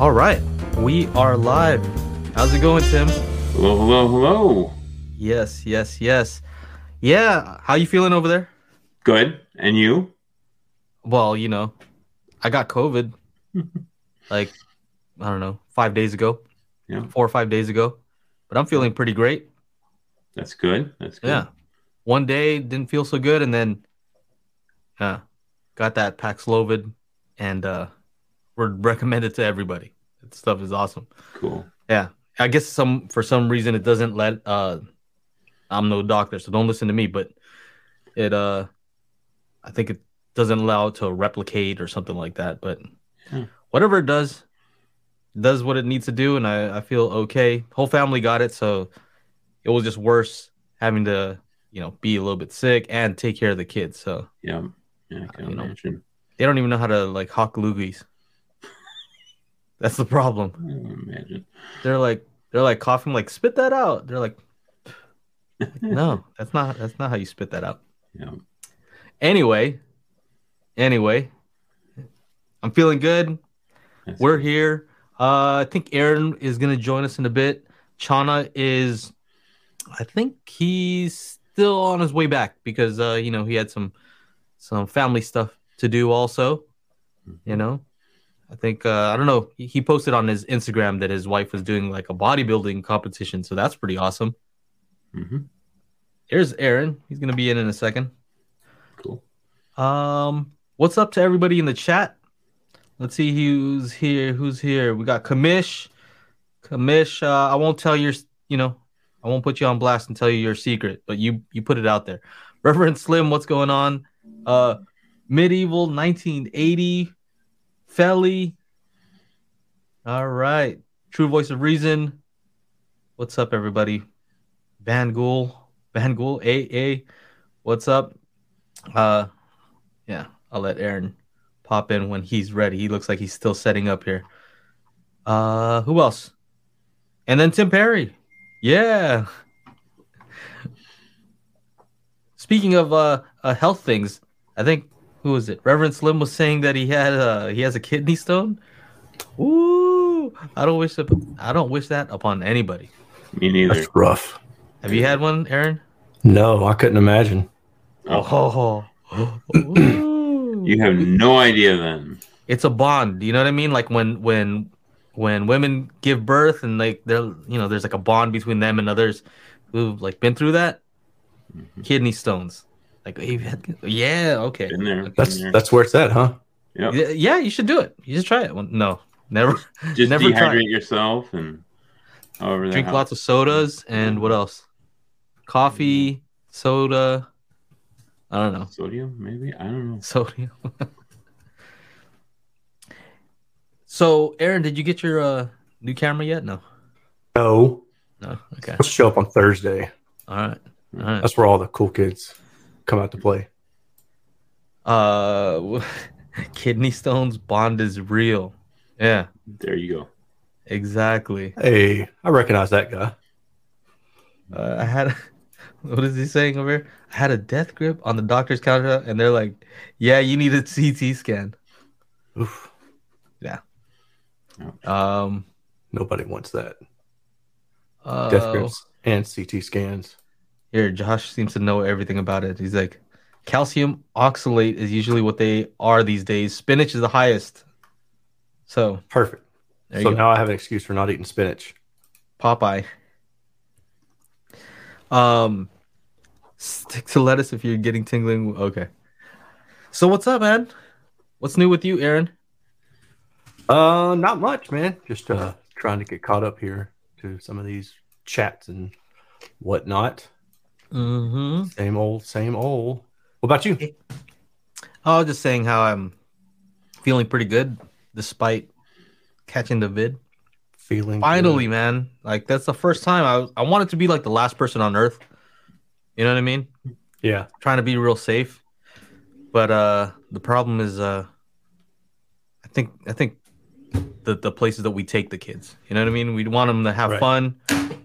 All right, we are live. How's it going, Tim? Hello, hello, hello. Yes, yes, yes. Yeah, how you feeling over there? Good. And you? Well, you know, I got COVID like I don't know, 5 days ago. Yeah. 4 or 5 days ago. But I'm feeling pretty great. That's good. That's good. Yeah. One day didn't feel so good and then uh got that Paxlovid and uh would recommend it to everybody. That stuff is awesome. Cool. Yeah. I guess some for some reason it doesn't let uh I'm no doctor, so don't listen to me, but it uh I think it doesn't allow it to replicate or something like that. But Hmm. whatever it does, it does what it needs to do and I, I feel okay. Whole family got it, so it was just worse having to, you know, be a little bit sick and take care of the kids. So Yeah. Yeah, I can You know. they don't even know how to like hawk loogies. That's the problem. I imagine. they're like they're like coughing like spit that out they're like no that's not that's not how you spit that out Yeah. anyway anyway i'm feeling good That's we're good. here uh i think erin is gonna join us in a bit chana is i think he's still on his way back because uh you know he had some some family stuff to do also you know i think uh i don't know he, posted on his instagram that his wife was doing like a bodybuilding competition so that's pretty awesome. Mhm. here's erin. He's gonna be in in a second. Cool. um what's up to everybody in the chat? Let's see who's here who's here. We got kamish. Kamish uh, i won't tell your you know i won't put you on blast and tell you your secret but you you put it out there. Reverend slim what's going on? Uh medieval 1980 Felly. All right. True voice of reason. What's up, everybody? Van Gool. Van Gool. AA. What's up? Uh yeah, I'll let Erin pop in when he's ready. He looks like he's still setting up here. Uh who else? And then Tim Perry. Yeah. Speaking of uh, uh health things, I think who was it? Reverend Slim was saying that he had uh he has a kidney stone. Ooh, I don't wish that I don't wish that upon anybody. Me neither. That's rough. Have you had one, Erin? No, I couldn't imagine. Oh, Ooh. You have no idea then. it's a bond. You know what I mean? Like when when when women give birth and like they're you know there's like a bond between them and others who've like been through that. Mhm. Kidney stones. Like you've yeah, okay. Been there. Okay. That's there. that's where it's at, huh? Yep. Yeah, yeah, you should do it. You just try it. Well, No, never. Just never dehydrate tried. yourself and however that Drink helps. lots of sodas and what else? Coffee, soda. I don't know. sodium, maybe. I don't know. Sodium. so, Erin, did you get your uh, new camera yet? No. No, No. Okay. let's show up on Thursday. All right. All right. That's where all the cool kids come out to play. Uh, kidney stones bond is real. Yeah, There you go. exactly. Hey, I recognize that guy. Uh, I had, what is he saying over here? I had a death grip on the doctor's counter, and they're like, "Yeah, you need a CT scan." Oof, Yeah. Um, nobody wants that. uh, Death grips and CT scans. Here, Josh seems to know everything about it. He's like, calcium oxalate is usually what they are these days. Spinach is the highest. So Perfect. so now I have an excuse for not eating spinach. Popeye. Um, stick to lettuce if you're getting tingling. Okay. So what's up, man? What's new with you, Erin? Uh, not much, man. Just uh, trying to get caught up here to some of these chats and whatnot. Mm-hmm. Same old, same old. What about you? I was just saying how I'm feeling pretty good despite catching the vid. Feeling Finally, man. Like that's the first time I I wanted to be like the last person on earth. You know what I mean? Yeah. Trying to be real safe. But uh the problem is uh I think I think the the places that we take the kids. You know what I mean? We want them to have Right. fun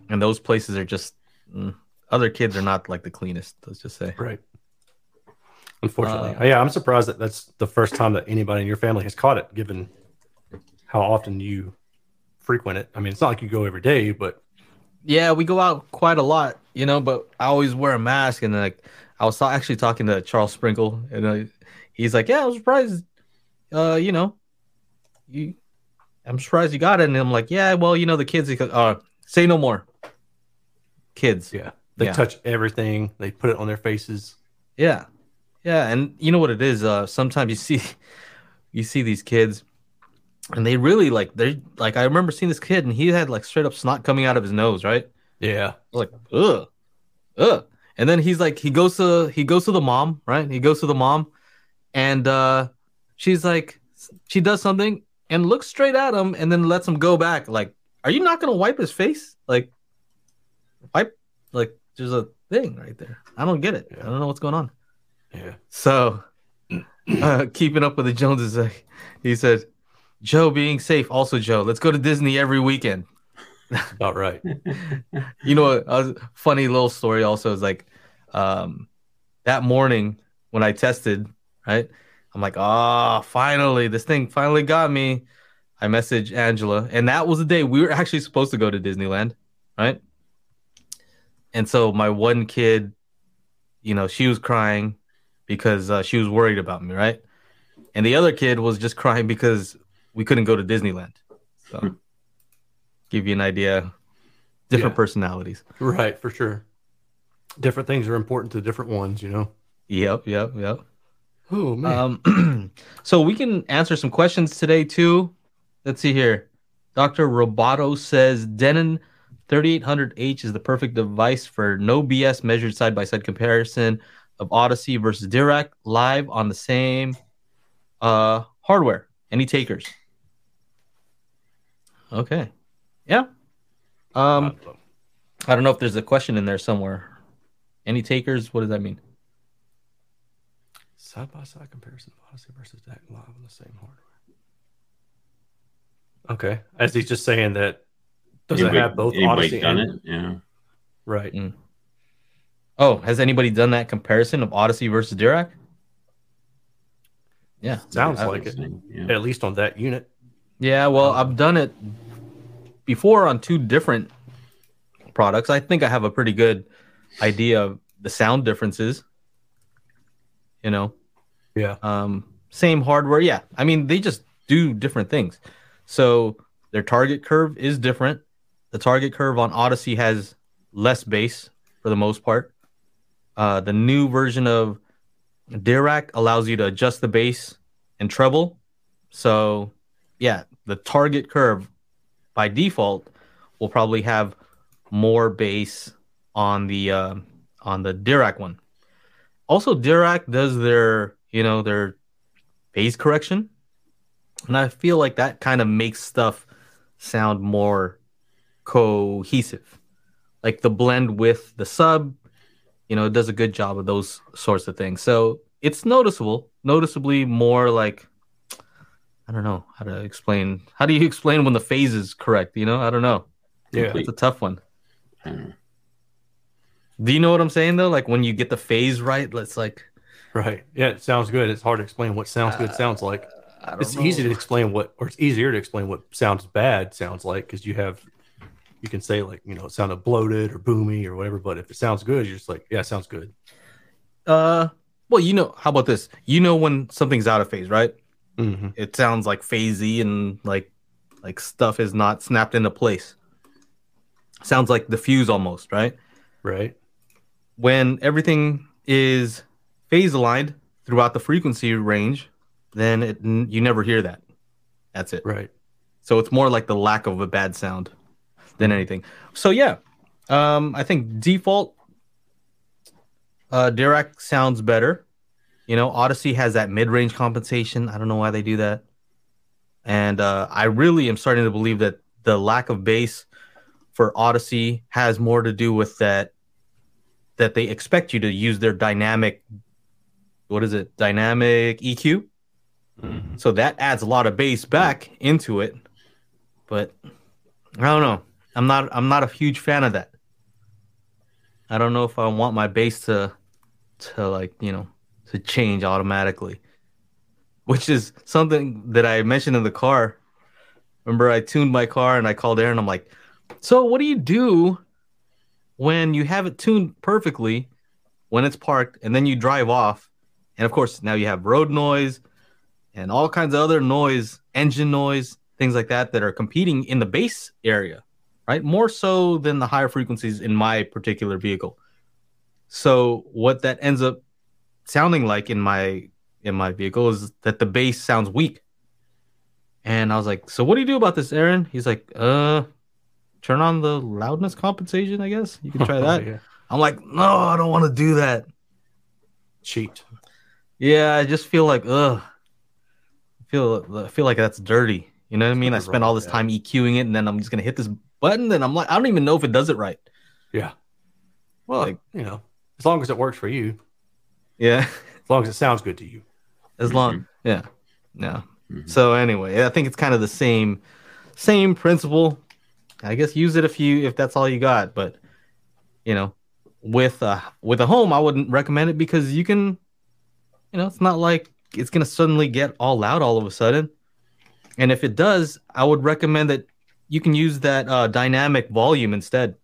and those places are just mm, other kids are not like the cleanest, let's just say. Right. Unfortunately, Uh, yeah, I'm surprised that that's the first time that anybody in your family has caught it, given how often you frequent it. I mean, it's not like you go every day, but Yeah, we go out quite a lot, you know, but I always wear a mask. And like, I was actually talking to Charles Sprinkle, and uh, he's like, "Yeah, I was surprised. Uh, you know, you, I'm surprised you got it." And I'm like, "Yeah, well, you know, the kids. Uh, say no more. Kids. yeah, they Yeah. touch everything. They put it on their faces. Yeah. Yeah, and you know what it is? Uh sometimes you see you see these kids and they really like they like I remember seeing this kid and he had like straight up snot coming out of his nose, right? Yeah, like, ugh. Ugh. And then he's like he goes to he goes to the mom, right? He goes to the mom and uh she's like she does something and looks straight at him and then lets him go back. Like, are you not gonna wipe his face? Like there's a thing right there. I don't get it. I don't know what's going on. yeah. So, uh, keeping up with the Joneses, uh, he said, "Joe being safe." Also, Joe, let's go to Disney every weekend. About right. You know, a, a funny little story also is like, um, that morning when I tested, right? I'm like, ah, finally, this thing finally got me. I messaged Angela, and that was the day we were actually supposed to go to Disneyland, right? And so my one kid, you know, she was crying because uh, she was worried about me, right? And the other kid was just crying because we couldn't go to Disneyland. So, give you an idea, different Yeah. personalities. Right, for sure. Different things are important to different ones, you know. Yep, yep, yep. Oh man. Um, so we can answer some questions today too. Let's see here. Dr. Roboto says Denon 3800H is the perfect device for no BS measured side by side comparison of Audyssey versus Dirac live on the same uh, hardware. Any takers? Okay. Yeah. Um, I don't know if there's a question in there somewhere. Any takers? What does that mean? Side by side comparison of Audyssey versus DAC live on the same hardware. Okay, as he's just saying that does it Anybody- have both Audyssey done and it? Yeah. right? Mm. Oh, has anybody done that comparison of Audyssey versus Dirac? Yeah, Sounds I- like it. Yeah. At least on that unit. Yeah, well, I've done it before on two different products. I think I have a pretty good idea of the sound differences. You know, Yeah, um, same hardware. Yeah, I mean they just do different things. So their target curve is different. The target curve on Audyssey has less bass for the most part. Uh, the new version of Dirac allows you to adjust the bass and treble. So yeah, the target curve by default will probably have more bass on the uh, on the Dirac one. Also, Dirac does their you know their phase correction, and I feel like that kind of makes stuff sound more cohesive. Like the blend with the sub, you know, it does a good job of those sorts of things. So it's noticeable, noticeably more like I don't know how to explain. How do you explain when the phase is correct? You know, I don't know. yeah, It's a tough one. I don't know. Do you know what I'm saying though? Like when you get the phase right, let's like right. Yeah, it sounds good. It's hard to explain what sounds good uh, sounds like. I don't It's know. easy to explain what, or it's easier to explain what sounds bad sounds like because you have, you can say like you know it sounded bloated or boomy or whatever. But if it sounds good, you're just like yeah, it sounds good. Uh, well, you know, how about this? You know when something's out of phase, right? hmm It sounds like phasey and like like stuff is not snapped into place. Sounds like the fuse almost, right? Right. When everything is phase aligned throughout the frequency range, then it you never hear that. That's it. Right. So it's more like the lack of a bad sound than anything. So yeah, um, I think default uh, Dirac sounds better. You know, Audyssey has that mid-range compensation. I don't know why they do that. And uh, I really am starting to believe that the lack of bass for Audyssey has more to do with that that they expect you to use their dynamic what is it? Dynamic EQ. Mhm. So that adds a lot of bass back into it. But I don't know. I'm not I'm not a huge fan of that. I don't know if I want my bass to to like, you know, to change automatically. Which is something that I mentioned in the car remember I tuned my car and I called Erin. I'm like, so what do you do when you have it tuned perfectly when it's parked and then you drive off? And of course, now you have road noise and all kinds of other noise, engine noise, things like that that are competing in the bass area, right? More so than the higher frequencies in my particular vehicle. So what that ends up sounding like in my in my vehicle is that the bass sounds weak. And I was like, "So what do you do about this, Erin?" He's like, "Uh, turn on the loudness compensation, I guess. You can try that." yeah. I'm like, "No, I don't want to do that." Cheat. Yeah, I just feel like, ugh. I feel I feel like that's dirty. You know what I mean? I spent all this time EQing it, and then I'm just gonna hit this button, and I'm like, I don't even know if it does it right. Yeah. Well, Like- you know, as long as it works for you, Yeah, as long as it sounds good to you. as long, yeah, yeah. Mhm. So anyway, I think it's kind of the same, same principle. I guess use it if you if that's all you got, but you know, with a with a home, I wouldn't recommend it because you can, you know, it's not like it's gonna suddenly get all loud all of a sudden. And if it does, I would recommend that you can use that uh, dynamic volume instead.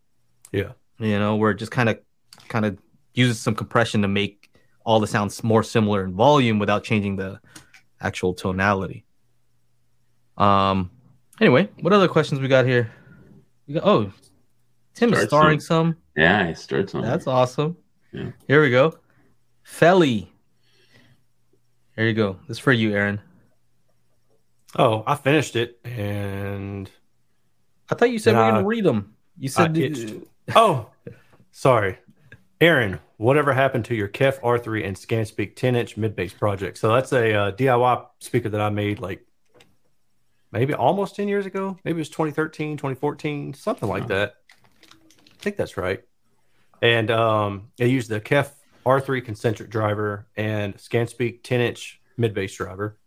Yeah. You know, where it just kind of kind of uses some compression to make all the sounds more similar in volume without changing the actual tonality. Um. Anyway, what other questions we got here? We got oh, Tim is Start starring some. Yeah, I started something. That's awesome. Yeah. Here we go. Felly. Here you go. This is for you, Erin. Oh, I finished it and I thought you said we we're gonna read them. You said oh, sorry, Erin. Whatever happened to your Kef R3 and ScanSpeak 10 inch mid bass project? So that's a uh, DIY speaker that I made like maybe almost 10 years ago. Maybe it was 2013, 2014, something like Wow. that. I think that's right. And um, I used the Kef R3 concentric driver and ScanSpeak 10 inch mid bass driver.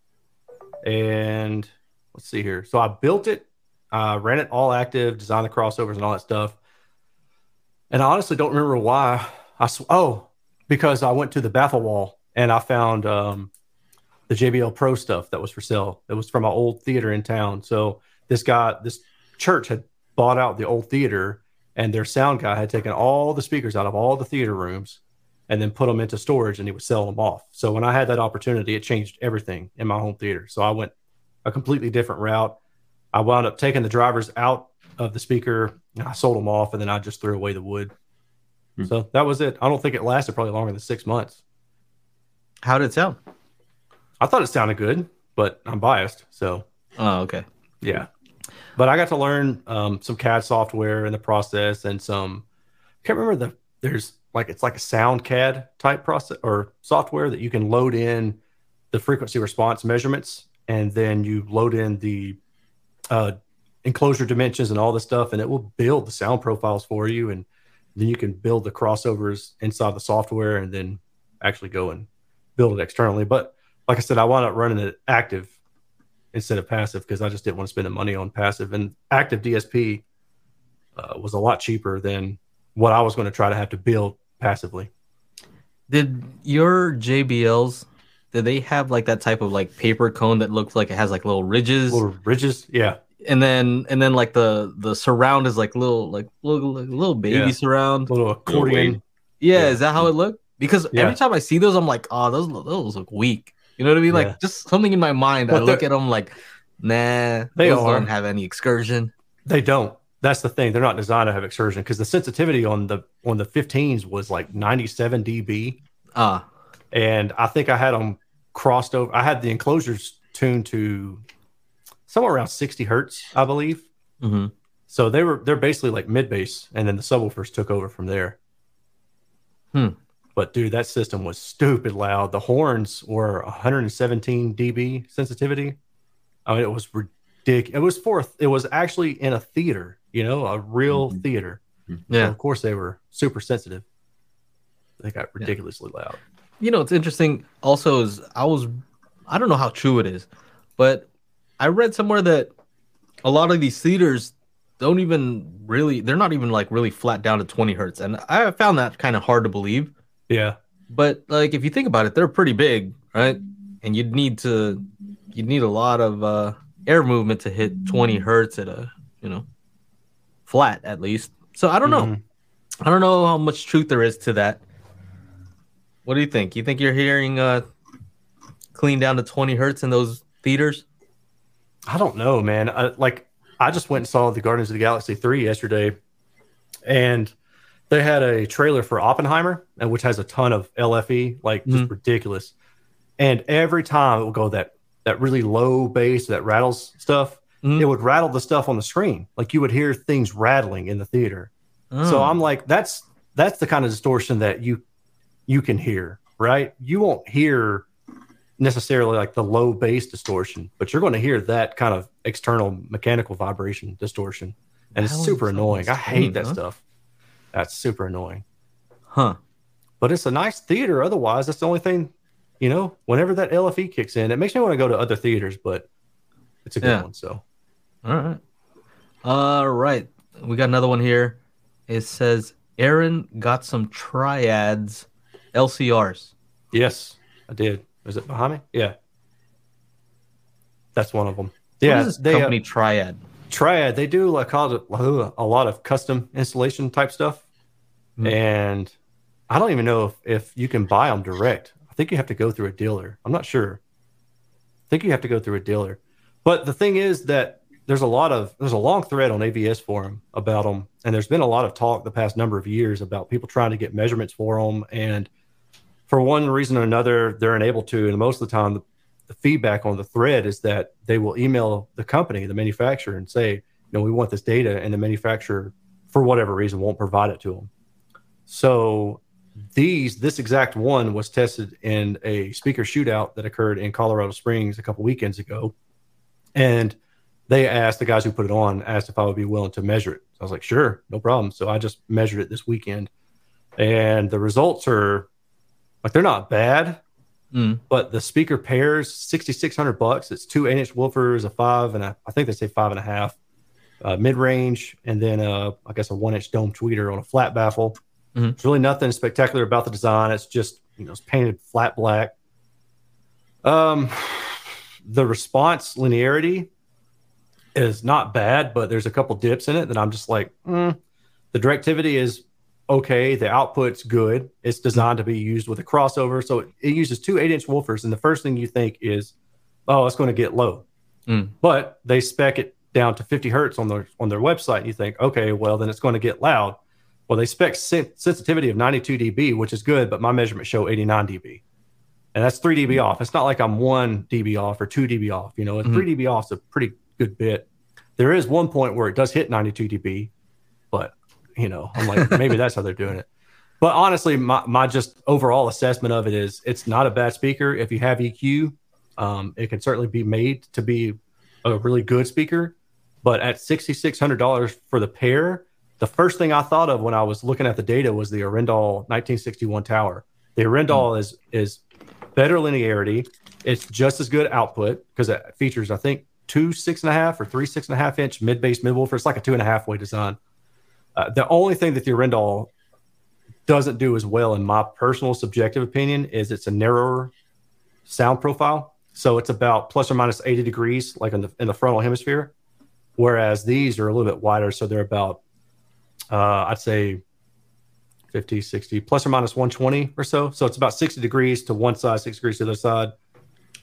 And let's see here. So I built it, uh, ran it all active, designed the crossovers and all that stuff. And I honestly don't remember why. I sw- oh, because I went to the Baffle Wall and I found um, the JBL Pro stuff that was for sale. It was from my old theater in town. So this guy, this church had bought out the old theater, and their sound guy had taken all the speakers out of all the theater rooms and then put them into storage, and he would sell them off. So when I had that opportunity, it changed everything in my home theater. So I went a completely different route. I wound up taking the drivers out of the speaker. and I sold them off, and then I just threw away the wood. Hmm. So that was it. I don't think it lasted probably longer than six months. how did it sound? I thought it sounded good, but I'm biased. So Oh, okay. yeah. But I got to learn um, some CAD software in the process and some, I can't remember the, there's like, it's like a sound CAD type process or software that you can load in the frequency response measurements and then you load in the uh, enclosure dimensions and all this stuff and it will build the sound profiles for you and then you can build the crossovers inside the software and then actually go and build it externally. But like i said i wound up running it active instead of passive because i just didn't want to spend the money on passive. And active dsp uh, was a lot cheaper than what i was going to try to have to build passively. Did your JBLs did they have like that type of like paper cone that looks like it has like little ridges little ridges yeah and then and then like the the surround is like little like little little baby Yeah. surround. little accordion. Yeah, Yeah. is that how it looked? Because Yeah. every time I see those, I'm like, oh, those look- those look weak. You know what I mean? Like just something in my mind. I look at them like, nah, They those don't have any excursion. They don't. That's the thing. They're not designed to have excursion because the sensitivity on the on the 15s was like 97 dB, Ah, and I think I had them crossed over. I had the enclosures tuned to somewhere around 60 hertz, I believe. hmm So they were they're basically like mid bass, and then the subwoofers took over from there. Hmm. But dude, that system was stupid loud. The horns were 117 dB sensitivity. I mean, it was ridiculous. It was for it was actually in a theater, you know, a real Mhm. theater. So yeah. of course they were super sensitive. They got ridiculously loud. You know, it's interesting. Also, is I was, I don't know how true it is, but I read somewhere that a lot of these theaters don't even really, they're not even like really flat down to 20 hertz, and I found that kind of hard to believe. Yeah. But like, if you think about it, they're pretty big, right? And you'd need to, you'd need a lot of, uh, air movement to hit 20 hertz at a you know flat at least. So I don't know. Mhm. I don't know how much truth there is to that. What do you think? You think you're hearing uh clean down to 20 hertz in those theaters? I don't know, man. I, like I just went and saw the Guardians of the Galaxy three yesterday, and they had a trailer for Oppenheimer, and which has a ton of LFE, like just Mhm. ridiculous. And every time it would go that that really low bass that rattles stuff, Mhm. it would rattle the stuff on the screen. Like you would hear things rattling in the theater. So Oh. I'm like, that's that's the kind of distortion that you you can hear, right? You won't hear necessarily like the low bass distortion, but you're going to hear that kind of external mechanical vibration distortion, and it's super annoying. I hate that huh? stuff. That's super annoying. huh. But it's a nice theater. Otherwise, that's the only thing. You know, whenever that LFE kicks in, it makes me want to go to other theaters, but it's a good Yeah. one. So All right. All right. We got another one here. It says Aaron got some triads LCRs. yes, I did. Is it behind me? Yeah, that's one of them. What Yeah, is this they uh, company Triad? Triad, they do like a lot of custom installation type stuff, Hmm. and I don't even know if, if you can buy them direct. I think you have to go through a dealer. I'm not sure. I think you have to go through a dealer. But the thing is that there's a lot of there's a long thread on AVS forum about them, and there's been a lot of talk the past number of years about people trying to get measurements for them, and for one reason or another, they're unable to. And most of the time, the, the feedback on the thread is that they will email the company, the manufacturer, and say, you know, we want this data, and the manufacturer, for whatever reason, won't provide it to them. So these, this exact one was tested in a speaker shootout that occurred in Colorado Springs a couple weekends ago, and they asked the guys who put it on asked if I would be willing to measure it. So I was like, sure, no problem. So I just measured it this weekend, and the results are like they're not bad Mm. but the speaker pairs 6600 bucks it's two eight inch woofers a five and a i think they say five and a half uh, mid-range and then uh, i guess a one inch dome tweeter on a flat baffle Mhm. it's really nothing spectacular about the design it's just you know it's painted flat black um the response linearity is not bad but there's a couple dips in it that i'm just like mm. the directivity is okay. The output's good. It's designed to be used with a crossover. So it, it uses two eight inch woofers. And the first thing you think is, oh, it's going to get low. Mm. But they spec it down to 50 hertz on their on their website. You think, okay, well, then it's going to get loud. Well, they spec sen- sensitivity of 92 dB, which is good, but my measurements show 89 dB. And that's 3 dB off. It's not like I'm 1 dB off or 2 dB off. You know, Mhm. 3 dB off is a pretty good bit. There is one point where it does hit 92 dB, you know, I'm like, maybe that's how they're doing it. But honestly, my, my just overall assessment of it is it's not a bad speaker. If you have EQ, um, it can certainly be made to be a really good speaker. But at $6,600 for the pair, the first thing I thought of when I was looking at the data was the Arendal 1961 tower. The Arendal is is better linearity. It's just as good output because it features, I think, two six and a half or three six and a half inch mid bass mid woofer. It's like a two and a half way design. Uh, the only thing that the Arendal doesn't do as well, in my personal subjective opinion, is it's a narrower sound profile. So it's about plus or minus 80 degrees, like in the in the frontal hemisphere. Whereas these are a little bit wider, so they're about uh, I'd say 50, 60, plus or minus 120 or so. So it's about 60 degrees to one side, 60 degrees to the other side.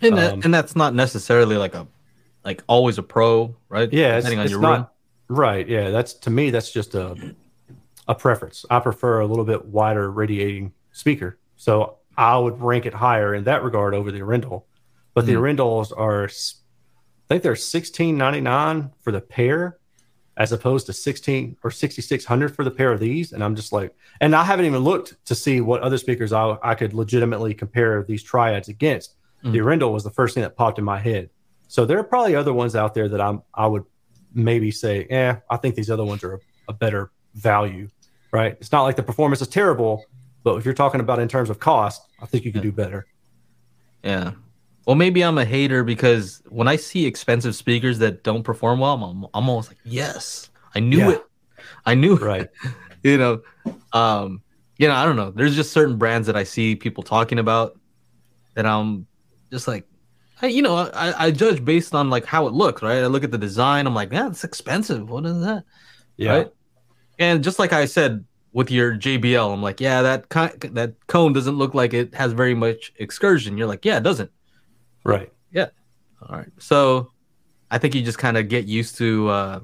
And that, Um, and that's not necessarily like a like always a pro, right? Yeah, it's, depending on your not room. Right. Yeah, that's to me that's just a a preference. I prefer a little bit wider radiating speaker, so I would rank it higher in that regard over the Arendal. But the Mhm. Arendals are, I think they're sixteen ninety nine for the pair, as opposed to sixteen or sixty six hundred for the pair of these. And I'm just like, and I haven't even looked to see what other speakers I I could legitimately compare these triads against. The Mhm. Arendal was the first thing that popped in my head. So there are probably other ones out there that I'm I would maybe say, eh, I think these other ones are a, a better value, right? It's not like the performance is terrible, but if you're talking about in terms of cost, I think you could do better. Yeah. Well, maybe I'm a hater because when I see expensive speakers that don't perform well, I'm, I'm almost like, yes, I knew Yeah. it. I knew it. Right. you know um you know i don't know there's just certain brands that i see people talking about that i'm just like I, you know, I, I judge based on like how it looks, right? I look at the design. I'm like, yeah, it's expensive. What is that? Yeah. Right? And just like I said with your JBL, I'm like, yeah, that that cone doesn't look like it has very much excursion. You're like, yeah, it doesn't. Right. Yeah. All right. So I think you just kind of get used to uh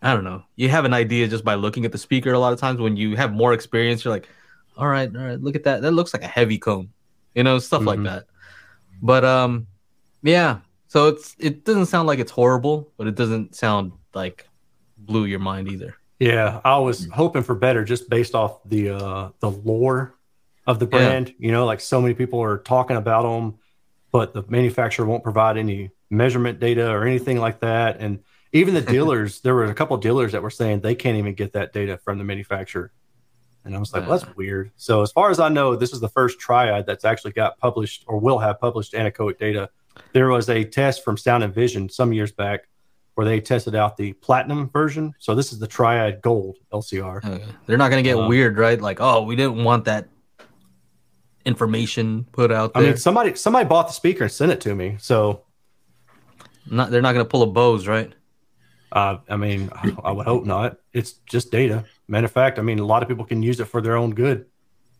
I don't know. You have an idea just by looking at the speaker a lot of times when you have more experience, you're like, all right, all right, look at that. That looks like a heavy cone. You know, stuff like Mhm. that. But um yeah. So it's it doesn't sound like it's horrible, but it doesn't sound like blew your mind either. Yeah, I was hoping for better just based off the uh the lore of the Yeah. brand. You know, like so many people are talking about them, but the manufacturer won't provide any measurement data or anything like that. And even the dealers, there were a couple of dealers that were saying they can't even get that data from the manufacturer. And I was like, well, that's weird. So as far as I know, this is the first triad that's actually got published or will have published anechoic data. There was a test from Sound and Vision some years back where they tested out the platinum version. So this is the triad gold LCR. Okay. They're not gonna get Uh, weird, right? Like, oh, we didn't want that information put out I mean, somebody somebody bought the speaker and sent it to me. So not they're not gonna pull a Bose, right? uh, I mean, I, I would hope not. It's just data. Matter of fact, I mean, a lot of people can use it for their own good.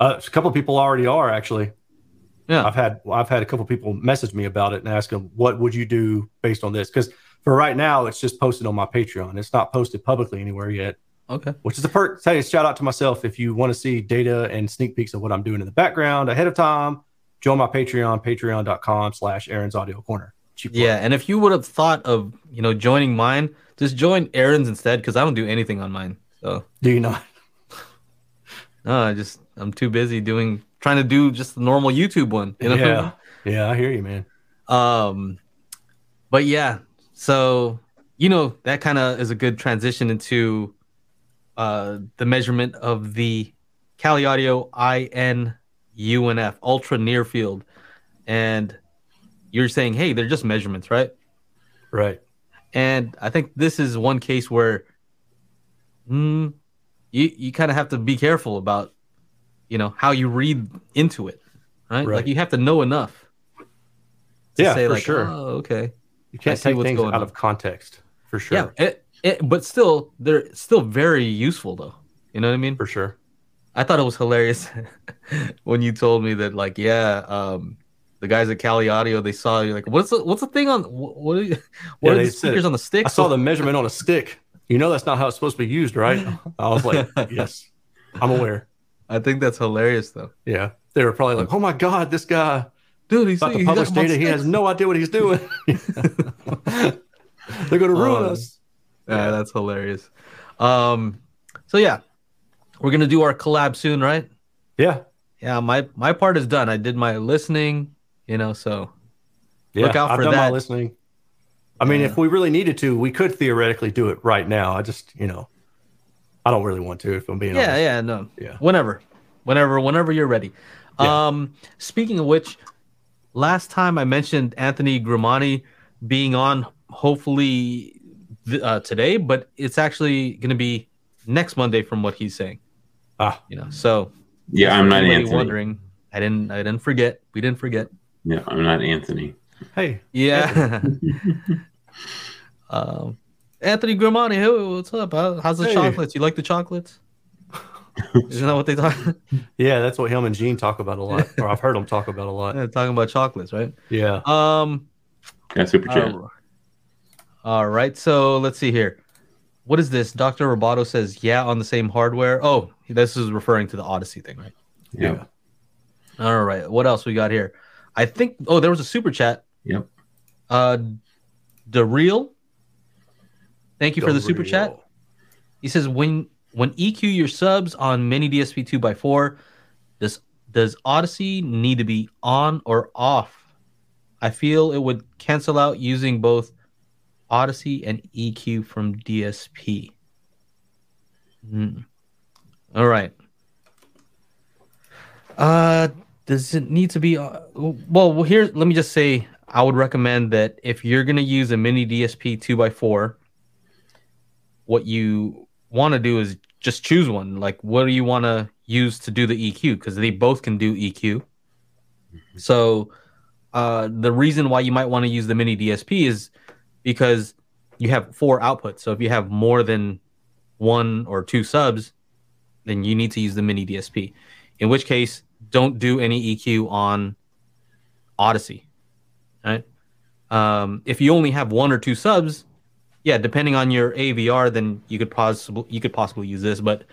Uh, a couple of people already are actually. Yeah. I've had I've had a couple people message me about it and ask them what would you do based on this because for right now it's just posted on my Patreon. It's not posted publicly anywhere yet. Okay. which is a perk. Hey, shout out to myself if you want to see data and sneak peeks of what I'm doing in the background ahead of time. Join my Patreon, patreon.com slash Erin's Audio Corner. Cheap. Yeah, and if you would have thought of you know joining mine, just join Erin's instead because I don't do anything on mine. So Do you not? no, I just I'm too busy doing trying to do just the normal YouTube one. You know? Yeah. Yeah, I hear you, man. Um, but yeah, so you know that kind of is a good transition into uh the measurement of the Kali Audio IN UNF Ultra Near Field, and you're saying, hey, they're just measurements, right? Right. And I think this is one case where mm, you you kind of have to be careful about you know how you read into it, right? Right. Like you have to know enough. To Yeah, say for like, sure. Oh, okay. You can't see take what's things going out on. of context for sure. Yeah, it, it, but still, they're still very useful though. You know what I mean? For sure. I thought it was hilarious when you told me that, like, yeah, um, the guys at Kali Audio they saw you like, what's the what's the thing on what are, you, what Yeah, are the said- speakers on the stick? I saw the measurement on a stick. You know that's not how it's supposed to be used, right? I was like, yes, I'm aware. I think that's hilarious though, Yeah. They were probably like, oh my God, this guy dude. He's about to he publish data. He has no idea what he's doing. They're going to ruin Uh, us. Yeah, that's hilarious. Um, so yeah, we're gonna do our collab soon, right? Yeah. Yeah, my my part is done. I did my listening, you know, so Yeah, Look out I've for done my that. listening. I mean, Yeah. if we really needed to, we could theoretically do it right now. I just, you know, I don't really want to. If I'm being yeah, honest. yeah, yeah, no, Yeah. whenever, whenever, whenever you're ready. Yeah. Um, speaking of which, last time I mentioned Anthony Grimani being on, hopefully th- uh, today, but it's actually going to be next Monday from what he's saying. Ah. You know, so Yeah, I'm not Anthony. Wondering, I didn't, I didn't forget. We didn't forget. Yeah, I'm not Anthony. Hey, Yeah. um, Anthony Grimani, hey, what's up? How, how's the Hey. chocolates? You like the chocolates? Isn't that what they talk? yeah, that's what him and Gene talk about a lot, or I've heard them talk about a lot. Yeah, talking about chocolates, right? Yeah. Um. Yeah, super chat. all- all right. So let's see here. What is this? Doctor Roboto says, "Yeah, on the same hardware." Oh, this is referring to the Audyssey thing, right? yeah. All right. What else we got here? I think. Oh, there was a super chat. Yep. Uh, the real. Thank you for the super chat. He says when when EQ your subs on miniDSP two x four, does does Audyssey need to be on or off? I feel it would cancel out using both Audyssey and EQ from DSP. Hmm. All right. Uh, does it need to be? Uh, well, well, here, let me just say, I would recommend that if you're gonna use a miniDSP two x four, what you want to do is just choose one. Like, what do you want to use to do the EQ? Because they both can do EQ. So, uh, the reason why you might want to use the miniDSP is because you have four outputs. So if you have more than one or two subs, then you need to use the miniDSP. In which case, don't do any EQ on Audyssey. Right? Um, if you only have one or two subs, yeah, depending on your AVR, then you could possibly you could possibly use this. But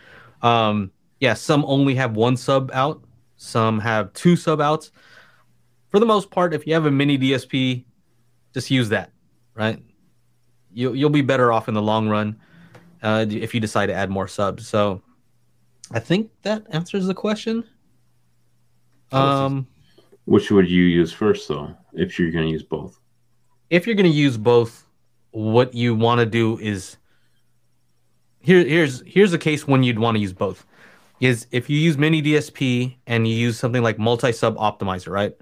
um, yeah, some only have one sub out, some have two sub outs. For the most part, if you have a miniDSP, just use that, right? You you'll be better off in the long run uh, if you decide to add more subs. So I think that answers the question. Um, which would you use first, though, if you're going to use both? If you're going to use both, what you want to do is here. Here's here's a case when you'd want to use both. Is if you use miniDSP and you use something like multi sub optimizer, right?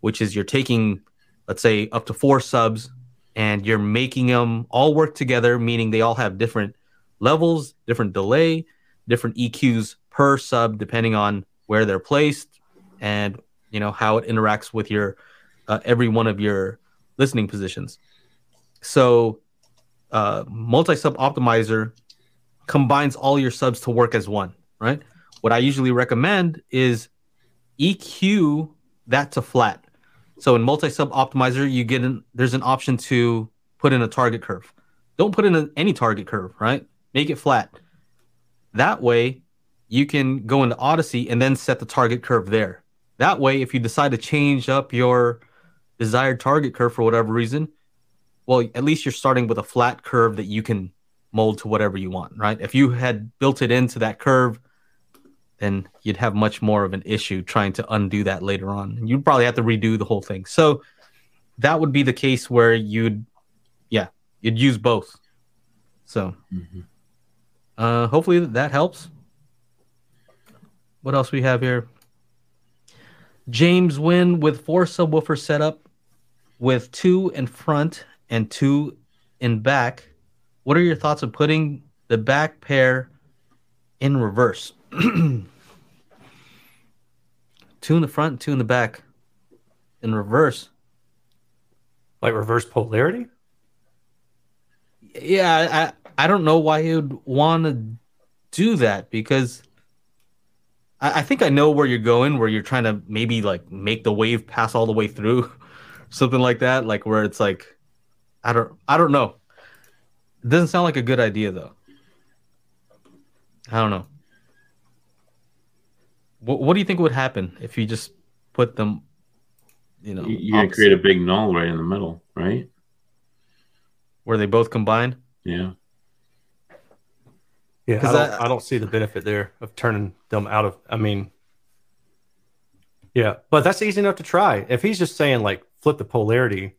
Which is you're taking, let's say, up to four subs and you're making them all work together, meaning they all have different levels, different delay, different EQs per sub, depending on where they're placed and you know how it interacts with your uh, every one of your listening positions. So, uh, multi sub optimizer combines all your subs to work as one, right? What I usually recommend is EQ that to flat. So in multi sub optimizer, you get in, there's an option to put in a target curve. Don't put in a, any target curve, right? Make it flat. That way, you can go into Audyssey and then set the target curve there. That way, if you decide to change up your desired target curve for whatever reason, well, at least you're starting with a flat curve that you can mold to whatever you want, right? If you had built it into that curve, then you'd have much more of an issue trying to undo that later on. You'd probably have to redo the whole thing. So that would be the case where you'd, yeah, you'd use both. So, mm-hmm. uh, hopefully that helps. What else we have here? James Win with four subwoofer setup with two in front and two in back. What are your thoughts of putting the back pair in reverse? two in the front, two in the back, in reverse. Like reverse polarity? Yeah, I I don't know why you'd want to do that because I, I think I know where you're going, where you're trying to maybe like make the wave pass all the way through, something like that, like where it's like I don't I don't know. It doesn't sound like a good idea though. I don't know. What What do you think would happen if you just put them? You know, you're create a big null right in the middle, right? Where they both combine. Yeah. Yeah, I don't, I, I don't see the benefit there of turning them out of. I mean, yeah, but that's easy enough to try. If he's just saying like flip the polarity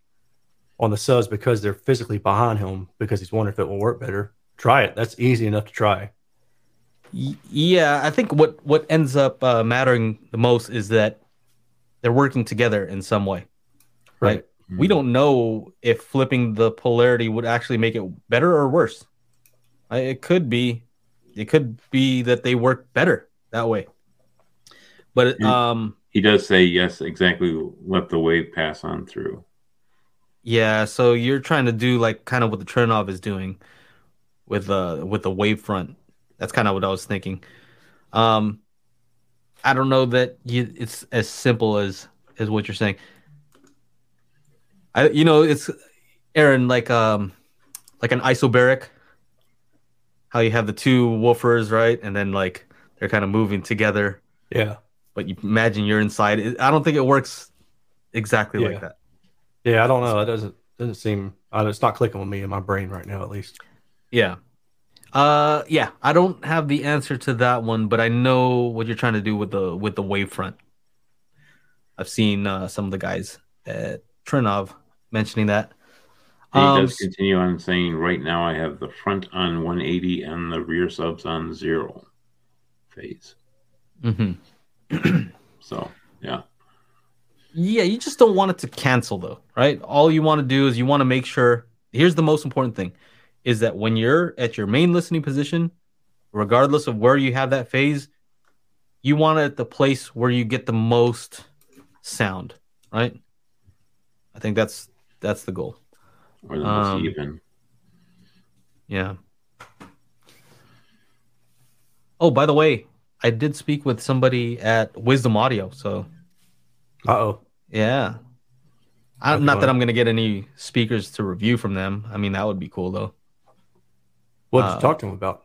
on the subs because they're physically behind him because he's wondering if it will work better, try it. That's easy enough to try. Yeah, I think what what ends up uh, mattering the most is that they're working together in some way, right? right? Mm-hmm. We don't know if flipping the polarity would actually make it better or worse. It could be it could be that they work better that way. But um, he does say yes, exactly. Let the wave pass on through. Yeah, so you're trying to do like kind of what the Trinnov is doing with uh with the wave front. That's kind of what I was thinking. Um, I don't know that you, it's as simple as as what you're saying. I you know it's Erin like um like an isobaric how you have the two woofers, right? And then like they're kind of moving together. Yeah. But you imagine you're inside. I don't think it works exactly yeah. like that. Yeah, I don't know. It doesn't doesn't seem. It's not clicking with me in my brain right now, at least. Yeah. Uh, yeah. I don't have the answer to that one, but I know what you're trying to do with the with the wavefront. I've seen uh, some of the guys at Trinnov mentioning that. He um, does continue on saying, right now I have the front on 180 and the rear subs on zero phase. Mm-hmm. so, yeah. Yeah, you just don't want it to cancel though, right? All you want to do is you want to make sure. Here's the most important thing is that when you're at your main listening position, regardless of where you have that phase, you want it at the place where you get the most sound, right? I think that's that's the goal. Or the most um, even. Yeah. Oh, by the way, I did speak with somebody at Wisdom Audio. So, oh, yeah. I, not that I'm gonna get any speakers to review from them. I mean, that would be cool though. What did uh, you talk to them about?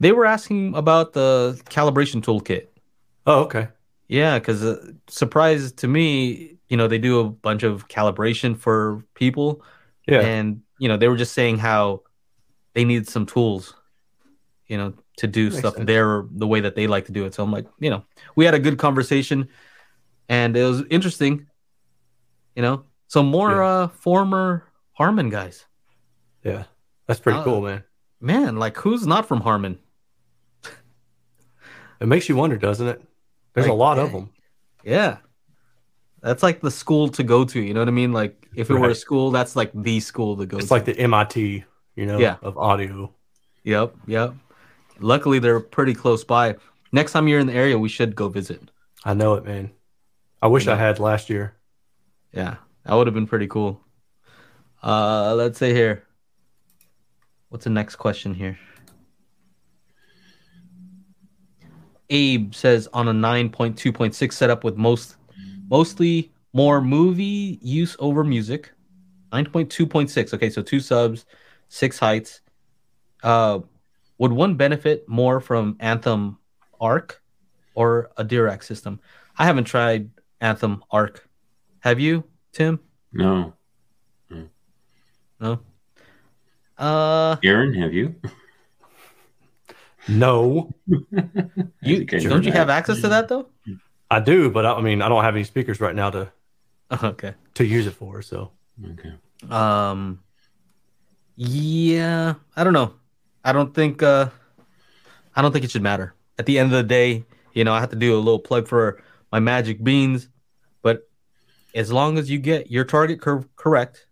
They were asking about the calibration toolkit. Oh, okay. Yeah, because uh, surprise to me, you know, they do a bunch of calibration for people. Yeah. And, you know, they were just saying how they need some tools, you know, to do stuff sense. there the way that they like to do it. So I'm like, you know, we had a good conversation and it was interesting, you know. So more yeah. uh former Harman guys. Yeah. That's pretty uh, cool, man. Man, like who's not from Harman? it makes you wonder, doesn't it? There's like, a lot of them. Yeah. That's like the school to go to, you know what I mean? Like if it right. were a school, that's like the school to go it's to. like the MIT, you know, yeah. of audio. Yep, yep. Luckily they're pretty close by. Next time you're in the area, we should go visit. I know it, man. I wish. I had last year. Yeah, that would have been pretty cool. Uh let's say here. What's the next question here? Abe says on a 9.2.6 setup with most mostly more movie use over music. 9.2.6. Okay, so two subs, six heights. Uh, would one benefit more from Anthem ARC or a Dirac system? I haven't tried Anthem ARC. Have you, Tim? No. No. Uh, Erin, have you? No. you don't you have access to that though? I do, but I, I mean, I don't have any speakers right now to okay to use it for. So okay. Um. Yeah, I don't know. I don't think. uh I don't think it should matter. At the end of the day, you know, I have to do a little plug for my Magic Beans, but as long as you get your target curve correct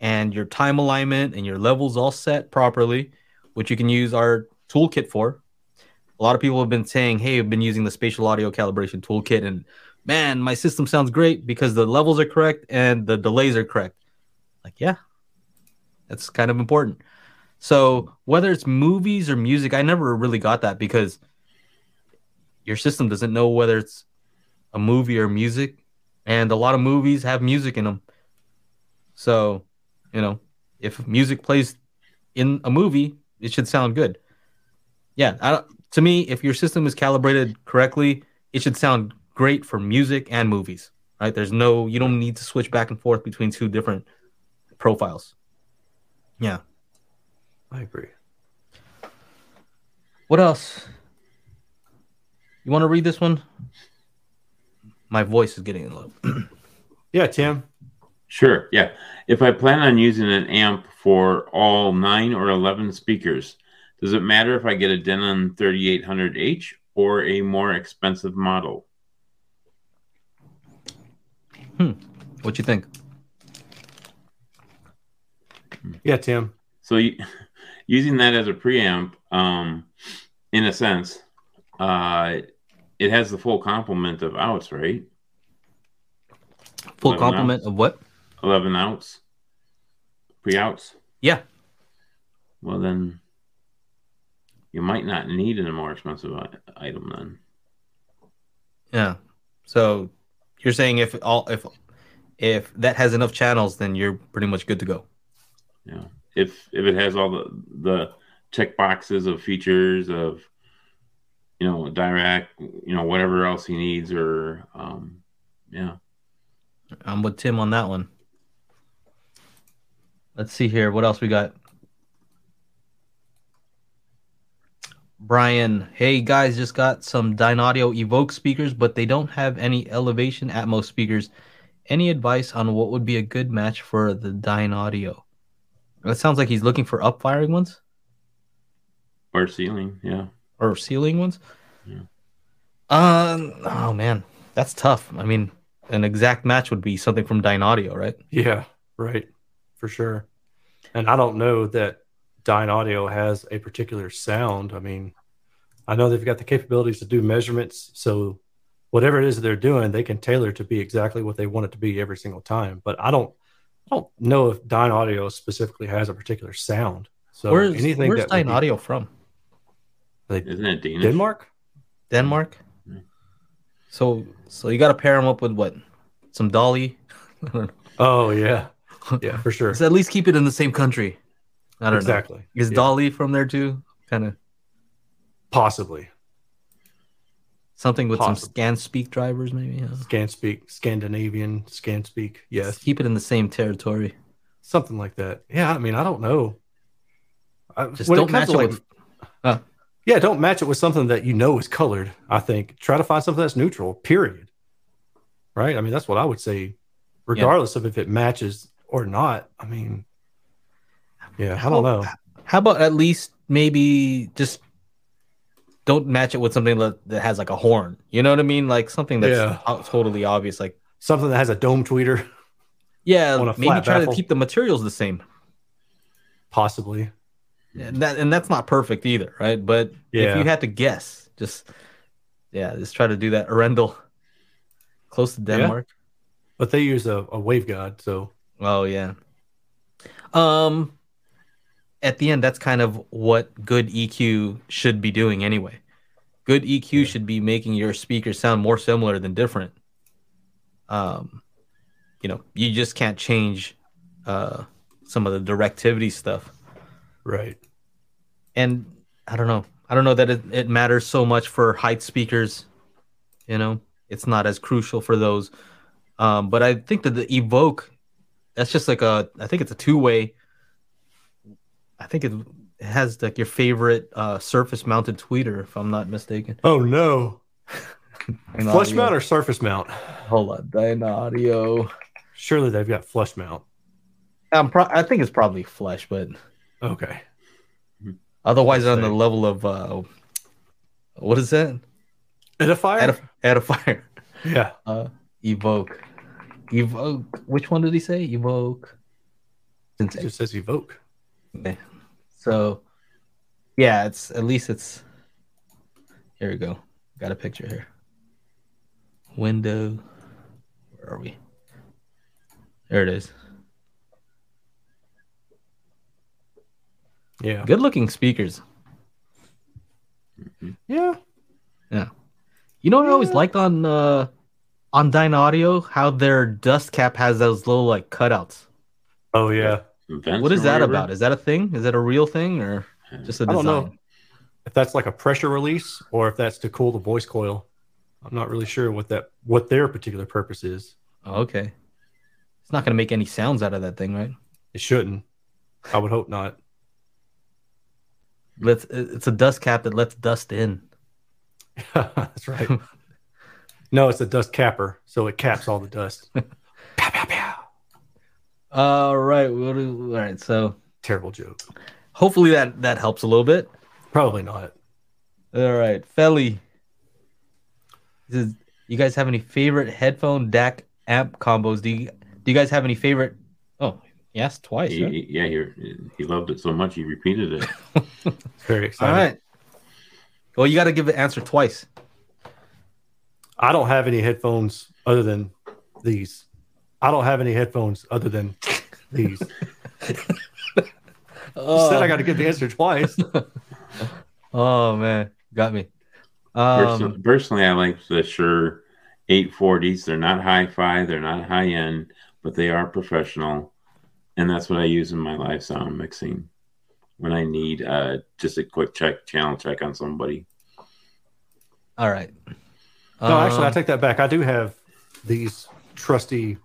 and your time alignment and your levels all set properly, which you can use our toolkit for. A lot of people have been saying, "Hey, I've been using the spatial audio calibration toolkit, and man, my system sounds great because the levels are correct and the delays are correct." Like, yeah, that's kind of important. So whether it's movies or music, I never really got that because your system doesn't know whether it's a movie or music, and a lot of movies have music in them. So, you know, if music plays in a movie, it should sound good yeah, to me, if your system is calibrated correctly, it should sound great for music and movies. Right? There's no, you don't need to switch back and forth between two different profiles. Yeah, I agree. What else? You want to read this one? My voice is getting low. yeah, Tim. Sure. Yeah. If I plan on using an amp for all nine or 11 speakers, does it matter if I get a Denon 3800H or a more expensive model? Hmm. What you think? Yeah, Tim. So using that as a preamp, um, in a sense, uh, it has the full complement of outs, right? Full complement outs. of what? 11 outs. Pre outs. Yeah. Well, then you might not need a more expensive item then. Yeah. So you're saying if all if if that has enough channels, then you're pretty much good to go. Yeah. If if it has all the the check boxes of features of you know Dirac, you know whatever else he needs, or um, yeah. I'm with Tim on that one. Let's see here. What else we got? Brian, hey guys, just got some Dynaudio Evoke speakers, but they don't have any elevation Atmos speakers. Any advice on what would be a good match for the Dynaudio? That sounds like he's looking for upfiring ones. Or ceiling, yeah. Or ceiling ones. Yeah. Um. Oh man, that's tough. I mean, an exact match would be something from Dynaudio, right? Yeah, right, for sure. And I don't know that Dynaudio has a particular sound. I mean, I know they've got the capabilities to do measurements, so whatever it is that they're doing, they can tailor to be exactly what they want it to be every single time. But I don't, I don't know if Dynaudio specifically has a particular sound. So where's anything where's that Dyne be- Audio from? Isn't it Danish? Denmark? Denmark. Hmm. So so you got to pair them up with what? Some Dali. I don't know. Oh yeah, yeah, for sure. Let's at least keep it in the same country. I don't know. exactly. Is Yeah. Dali from there too? Kind of Possibly something with some Possible. Scan-Speak drivers, maybe. Yeah. Scan-Speak, Scandinavian Scan-Speak. Yes, Keep it in the same territory. something like that. Yeah, I mean, I don't know. I, Just don't match to, it like- with. Uh, Yeah, don't match it with something that you know is colored. I think try to find something that's neutral. Period. Right. I mean, that's what I would say, regardless of if it matches or not. I mean, yeah, I don't know. How about at least maybe just don't match it with something that, has like a horn. You know what I mean? Like something that's Yeah. totally obvious. Like Something that has a dome tweeter, yeah, maybe try baffle. to keep the materials the same. possibly. And that and that's not perfect either, right? But Yeah. if you had to guess, just yeah, just try to do that. Arendal, close to Denmark. But they use a, a waveguide, so Oh yeah. Um at the end that's kind of what good EQ should be doing anyway. Good EQ Yeah. should be making your speakers sound more similar than different. Um you know, you just can't change uh some of the directivity stuff. Right. And I don't know. I don't know that it, it matters so much for height speakers. You know, it's not as crucial for those. Um, but I think that the Evoke, that's just like a, I think it's a two way. I think it, it has like your favorite uh, surface mounted tweeter, if I'm not mistaken. Oh no. Flush Audio. mount or surface mount? Hold on, Dynaudio. Surely they've got flush mount. I'm pro- I think it's probably flush, but Okay. otherwise on the level of uh, what is that? Edifier? Edif- edifier. yeah. Uh, evoke, evoke. Which one did he say? Evoke. It just says evoke. Okay. So, yeah, it's at least it's. Here we go. Got a picture here. Window. Where are we? There it is. Yeah. Good looking speakers. Yeah. Yeah. You know what I always liked on uh on Dynaudio? How their dust cap has those little like cutouts. Oh yeah. Vents What is that whatever? about? Is that a thing? Is that a real thing or just a I don't design? know. If that's like a pressure release or if that's to cool the voice coil. I'm not really sure what that what their particular purpose is. Oh, okay. It's not going to make any sounds out of that thing, right? It shouldn't. I would hope not. Let's. It's a dust cap that lets dust in. That's right. No, it's a dust capper, so it caps all the dust. Pow, pow, pow. All right. What do, all right. So Terrible joke. hopefully that that helps a little bit. Probably not. All right, Felly. You guys have any favorite headphone DAC amp combos? Do you do you guys have any favorite? Oh, yes, twice. He, huh? he- yeah, he, he loved it so much he repeated it. Very All exciting. right. Well, you got to give the answer twice. I don't have any headphones other than these. I don't have any headphones other than these. You said I got to give the answer twice. Oh man, got me. Um, personally, I like the Shure 840s. They're not hi-fi, they're not high-end, but they are professional, and that's what I use in my live sound mixing when I need uh, just a quick check, channel check on somebody. all right. No, actually, I Um, take that back. I do have these trusty,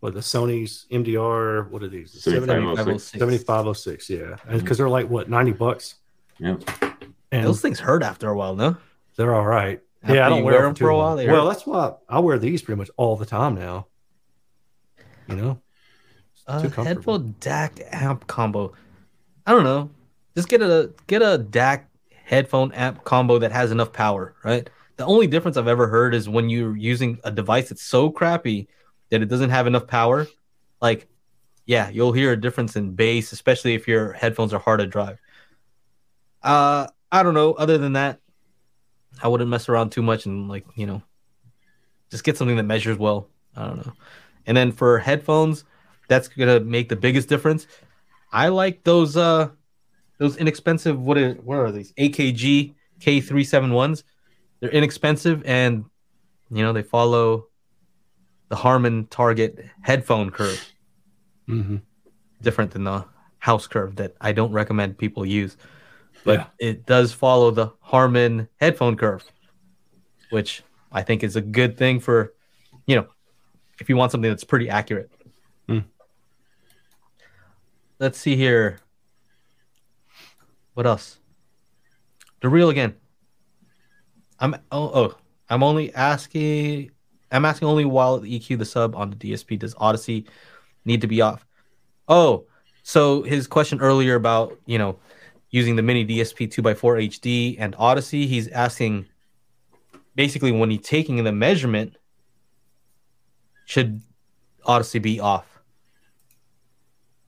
what the Sony's MDR. What are these? 7506. 7506. Yeah, because they're like what 90 bucks, Yeah. and Those things hurt after a while, no? they're all right. After yeah, I don't wear, wear them them for a while, Well, hurt. that's why I wear these pretty much all the time now. You know, Uh, headphone DAC amp combo. I don't know. Just get a get a DAC headphone amp combo that has enough power, right? The only difference I've ever heard is when you're using a device that's so crappy that it doesn't have enough power. Like, yeah, you'll hear a difference in bass, especially if your headphones are hard to drive. Uh, I don't know. Other than that, I wouldn't mess around too much and like you know, just get something that measures well. I don't know. And then for headphones, that's gonna make the biggest difference. I like those uh those inexpensive what are what are these AKG K371s? They're inexpensive and you know they follow the Harman Target headphone curve. Mm-hmm. Different than the house curve that I don't recommend people use. But Yeah. it does follow the Harman headphone curve, which I think is a good thing for, you know, if you want something that's pretty accurate. Let's see here. What else? The real again. I'm oh, oh I'm only asking I'm asking only while the EQ the sub on the DSP does Audyssey need to be off. Oh, so his question earlier about you know using the miniDSP 2x4 HD and Audyssey, he's asking basically when he's taking the measurement, should Audyssey be off?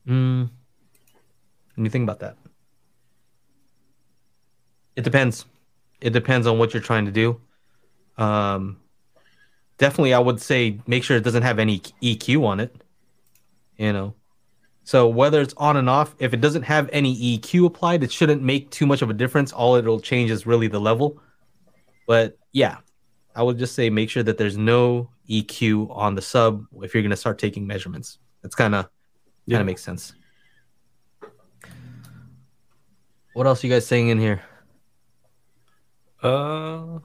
Hmm. When you think about that, it depends. It depends on what you're trying to do. Um, definitely, I would say make sure it doesn't have any EQ on it. You know, so whether it's on and off, if it doesn't have any EQ applied, it shouldn't make too much of a difference. All it'll change is really the level. But yeah, I would just say make sure that there's no EQ on the sub if you're gonna start taking measurements. That's kind of kind Yeah. of makes sense. What else you guys saying in here? Uh,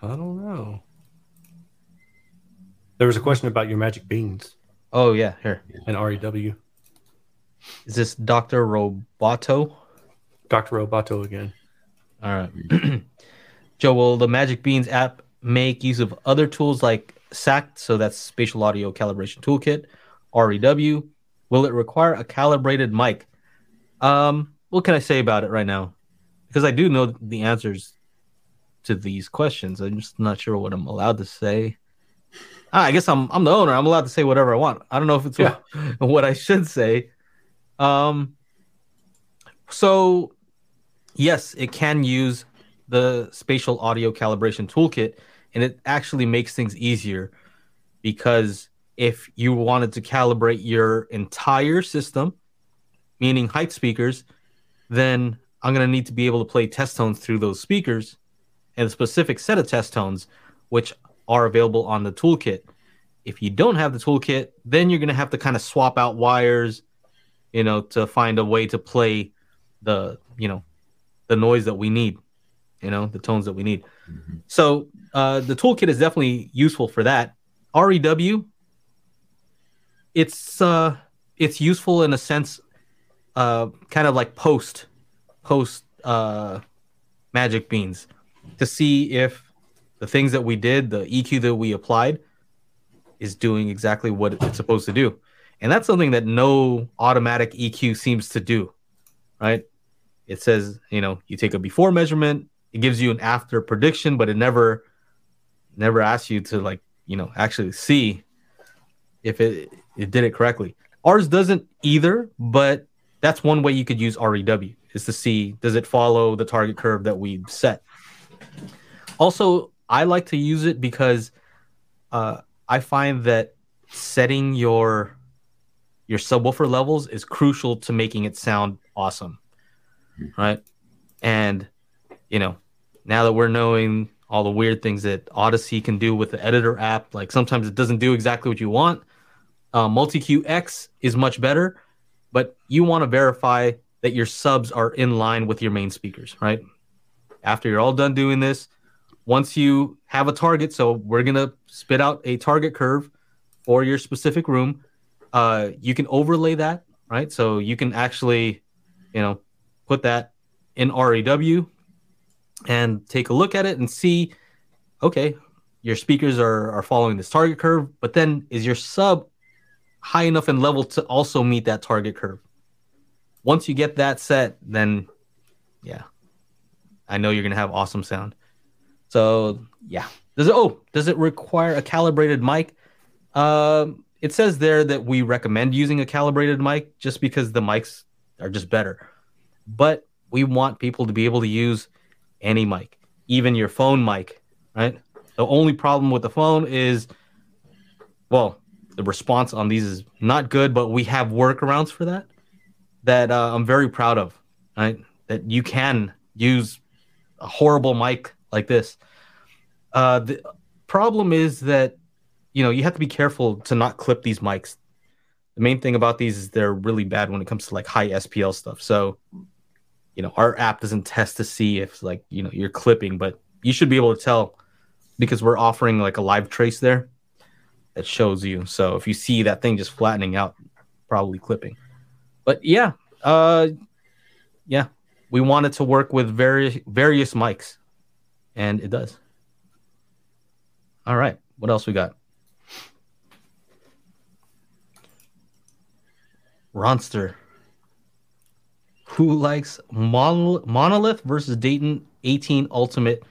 I don't know. There was a question about your magic beans Oh yeah, here and REW. is this Doctor Roboto? Dr. Roboto again. All right. Joe, will the Magic Beans app make use of other tools like SACT, so that's Spatial Audio Calibration Toolkit, REW? Will it require a calibrated mic? Um, what can I say about it right now? Because I do know the answers to these questions. I'm just not sure what I'm allowed to say. Ah, I guess I'm I'm the owner. I'm allowed to say whatever I want. I don't know if it's Yeah. what, what I should say. Um, so yes, it can use the spatial audio calibration toolkit, and it actually makes things easier because if you wanted to calibrate your entire system, meaning height speakers, then I'm going to need to be able to play test tones through those speakers and a specific set of test tones, which are available on the toolkit. If you don't have the toolkit, then you're going to have to kind of swap out wires, you know, to find a way to play the, you know, the noise that we need, you know, the tones that we need. So uh, the toolkit is definitely useful for that. REW, it's uh, it's useful in a sense, uh, kind of like post post uh, magic beans to see if the things that we did, the EQ that we applied, is doing exactly what it's supposed to do. And that's something that no automatic EQ seems to do, right? It says, you know, you take a before measurement, it gives you an after prediction, but it never never asks you to like, you know, actually see if it it did it correctly. Ours doesn't either, but that's one way you could use REW is to see does it follow the target curve that we've set. Also, I like to use it because uh, I find that setting your your subwoofer levels is crucial to making it sound awesome, right? And you know, now that we're knowing all the weird things that Audyssey can do with the editor app, like sometimes it doesn't do exactly what you want. Uh, MultEQ-X is much better, but you want to verify that your subs are in line with your main speakers, right? After you're all done doing this, once you have a target, so we're gonna spit out a target curve for your specific room. Uh, you can overlay that, right? So you can actually, you know, put that in REW and take a look at it and see, okay, your speakers are are following this target curve, but then is your sub high enough in level to also meet that target curve? Once you get that set, then yeah, I know you're gonna have awesome sound. So yeah, does it? Oh, does it require a calibrated mic? Um, it says there that we recommend using a calibrated mic just because the mics are just better. But we want people to be able to use any mic. even your phone mic, right? The only problem with the phone is, well, the response on these is not good, but we have workarounds for that that uh, I'm very proud of, right? That you can use a horrible mic like this. Uh, the problem is that you know you have to be careful to not clip these mics. The main thing about these is they're really bad when it comes to like high SPL stuff. So, you know, our app doesn't test to see if like you know you're clipping, but you should be able to tell because we're offering like a live trace there that shows you. So if you see that thing just flattening out, probably clipping. But yeah, uh, yeah, we wanted to work with various various mics, and it does. All right, what else we got? Ronster. Who likes Monol- Monolith versus Dayton 18 Ultimate?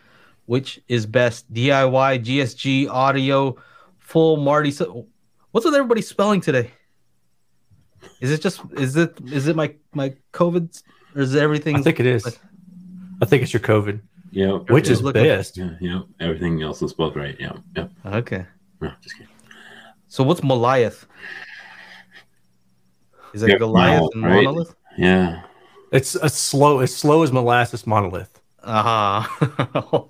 Which is best? DIY, GSG, audio, full Marty. So, what's with everybody spelling today? Is it just is it is it my my COVID or is everything? I think it is. I think it's your COVID, Yeah. which is look- best. yeah, yeah. Everything else is spelled right. Yeah. Yeah. Okay. No, just kidding. So what's Goliath? Is it Yeah, Goliath no, and right? Monolith? Uh-huh. Yeah. It's a slow, as slow as molasses monolith. Uh huh.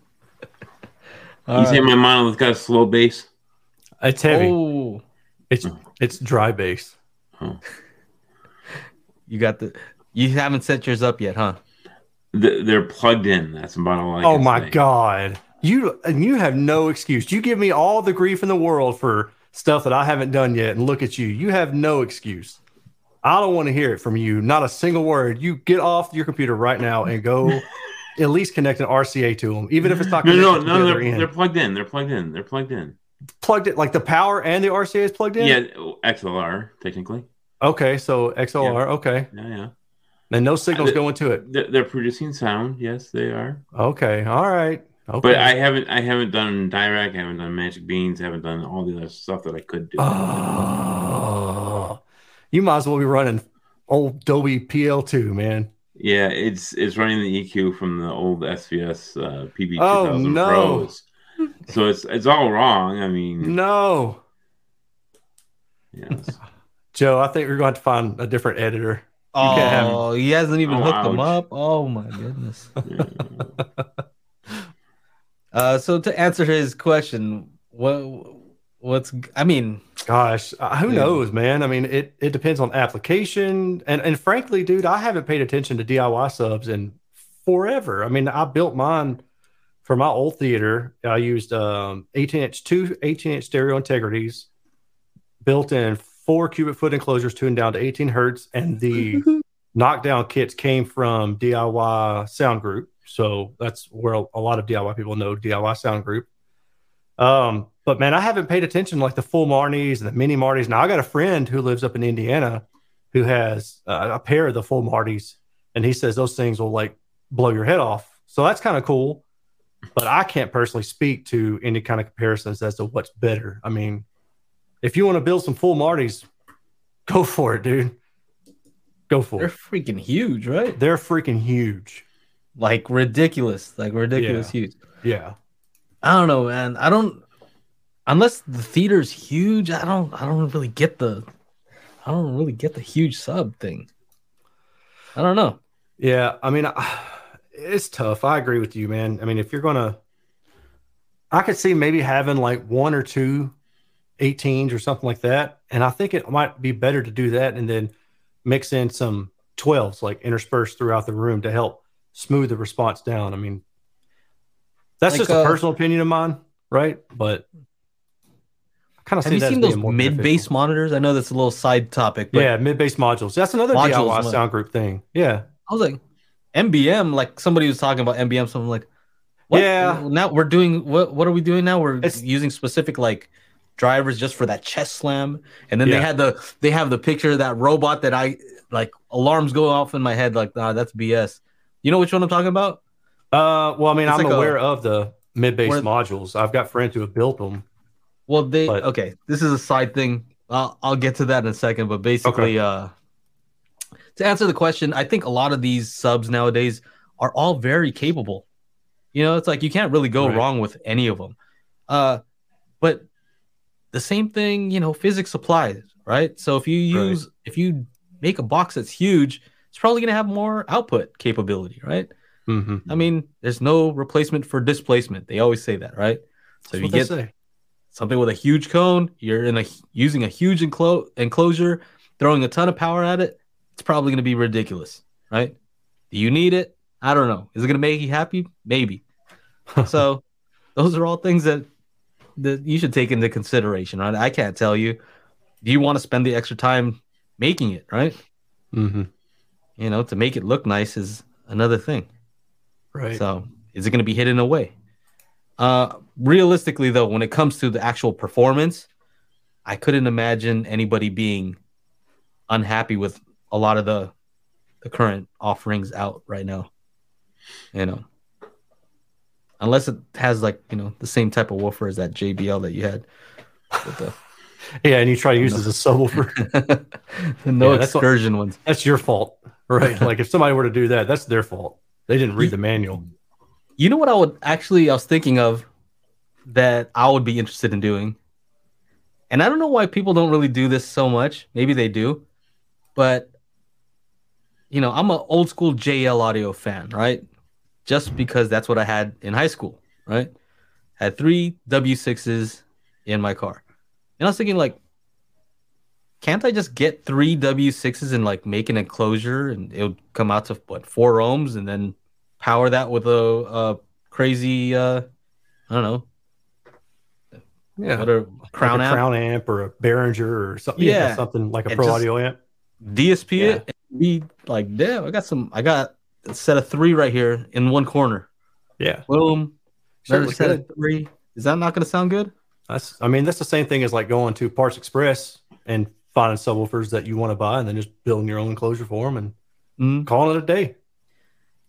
you say my monolith got a slow bass? It's heavy. Oh, It's hmm. it's dry bass. Hmm. you got the. You haven't set yours up yet, huh? Th- They're plugged in. That's about all I oh can my say. god, you and you have no excuse. You give me all the grief in the world for stuff that I haven't done yet, and look at you. You have no excuse. I don't want to hear it from you. Not a single word. You get off your computer right now and go at least connect an RCA to them, even if it's not No, connected no, no. They're, they're plugged in. They're plugged in. They're plugged in. Plugged it like the power and the RCA is plugged in. Yeah. XLR technically. Okay, so XLR. Okay, Yeah, yeah. and no signals Uh, going to it. They're, producing sound. Yes, they are. Okay, all right. Okay. But I haven't. I haven't done Dirac. I haven't done Magic Beans. I haven't done all the other stuff that I could do. Oh, you might as well be running old Dolby PL2, man. Yeah, it's it's running the EQ from the old SVS uh, PB two Oh, thousand no. Pros. So it's it's all wrong. I mean, No, yes. Joe, I think we're going to find a different editor. can't have Oh, he hasn't even Oh, hooked them up. Oh my goodness. Uh, so to answer his question, what what's I mean, Gosh, uh, who Yeah. knows, man? I mean, it, it depends on application. And, and frankly, dude, I haven't paid attention to DIY subs in forever. I mean, I built mine for my old theater. I used um, 18 inch, two 18 inch stereo integrities, built in four cubic foot enclosures tuned down to 18 hertz. And the knockdown kits came from DIY Sound Group. So that's where a lot of DIY people know DIY Sound Group. Um, but man, I haven't paid attention like the full Marties and the mini Marties. Now I got a friend who lives up in Indiana who has uh, a pair of the full Marties, and he says those things will like blow your head off. So that's kind of cool. But I can't personally speak to any kind of comparisons as to what's better. I mean, if you want to build some full Martys, go for it, dude. Go for it. they're freaking huge, right? They're freaking huge. Like ridiculous, like ridiculous Yeah. huge. Yeah. I don't know, man. I don't unless the theater's huge. I don't. I don't really get the. I don't really get the huge sub thing. I don't know. Yeah, I mean, I- it's tough. I agree with you, man. I mean, if you're gonna, I could see maybe having like one or two 18s or something like that, and I think it might be better to do that and then mix in some 12s like interspersed throughout the room to help smooth the response down. I mean, that's Like, just a uh, personal opinion of mine, right? But I kind of Have see you seen those mid bass beneficial. monitors? I know that's a little side topic, but Yeah, mid bass modules. That's another Modules, DIY sound group thing. Yeah. I was like, MBM. Like somebody was talking about MBM. So I'm like, what? Yeah. Now we're doing what? What are we doing now? We're It's- using specific like drivers just for that chest slam, and then Yeah. they had the they have the picture of that robot that I like alarms go off in my head like, nah, that's BS. You know which one I'm talking about? Uh, well, I mean, It's I'm like a- aware of the mid bass modules. I've got friends who have built them. Well, they But- okay. This is a side thing. I'll I'll get to that in a second. But basically, uh, to answer the question, I think a lot of these subs nowadays are all very capable. You know, it's like you can't really go Right. wrong with any of them. Uh, but the same thing, you know, physics applies, right? So if you Right. use, if you make a box that's huge, it's probably going to have more output capability, right? Mm-hmm. I mean, there's no replacement for displacement. They always say that, right? So if you get say. something with a huge cone, you're in a using a huge enclo- enclosure, throwing a ton of power at it, it's probably going to be ridiculous, right? Do you need it? I don't know. Is it going to make you happy? Maybe. so, those are all things that that you should take into consideration, right? I can't tell you. Do you want to spend the extra time making it, right? Mm-hmm. You know, to make it look nice is another thing. Right. So is it going to be hidden away? Uh, realistically, though, when it comes to the actual performance, I couldn't imagine anybody being unhappy with a lot of the the current offerings out right now. You know, unless it has like you know the same type of woofer as that JBL that you had the, yeah, and you try to use it as a subwoofer. the no Yeah, what- excursion ones. that's your fault, right? like if somebody were to do that, that's their fault. They didn't read the manual. You know what I would actually I was thinking of that I would be interested in doing. And I don't know why people don't really do this so much. Maybe they do. But you know, I'm an old school JL audio fan, right? Just because that's what I had in high school, right? Had three W6s in my car. And I was thinking like can't I just get three W6s and like make an enclosure and it would come out to what four ohms and then power that with a, a crazy uh I don't know Yeah. what a crown like a amp crown amp or a Behringer or something. Yeah. Yeah, something like a And pro audio amp. DSP Yeah. it be like damn I got some I got a set of three right here in one corner Yeah, boom another set could. of three is that not going to sound good That's. I mean, that's the same thing as like going to Parts Express and finding subwoofers that you want to buy, and then just building your own enclosure for them and Mm. calling it a day.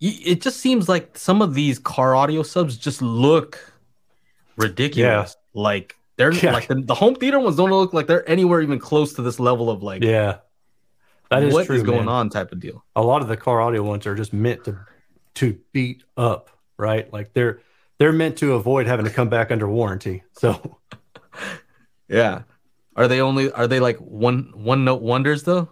It just seems like some of these car audio subs just look ridiculous Yeah. like they're Yeah. like the, the home theater ones don't look like they're anywhere even close to this level of like Yeah, that is what true. is going man. on type of deal a lot of the car audio ones are just meant to to beat up, right? Like they're they're meant to avoid having to come back under warranty. So Yeah. Are they only are they like one one note wonders though?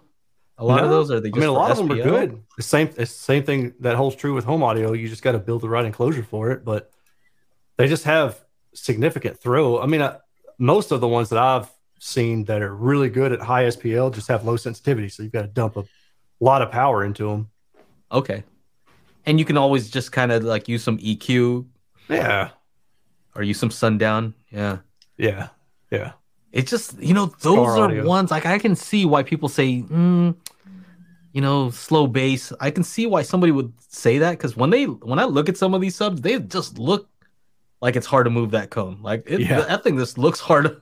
A lot of those are they I just mean, a lot of them are good. The same the same thing that holds true with home audio. You just got to build the right enclosure for it, but they just have significant throw. I mean, uh, most of the ones that I've seen that are really good at high SPL just have low sensitivity, so you've got to dump a lot of power into them. Okay. And you can always just kind of like use some EQ Yeah, or use some sundown. Yeah. yeah, yeah. It's just you know those are audio. ones like I can see why people say mm, you know slow bass. I can see why somebody would say that because when they when I look at some of these subs, they just look like it's hard to move that cone. Like it, Yeah. that thing just looks hard.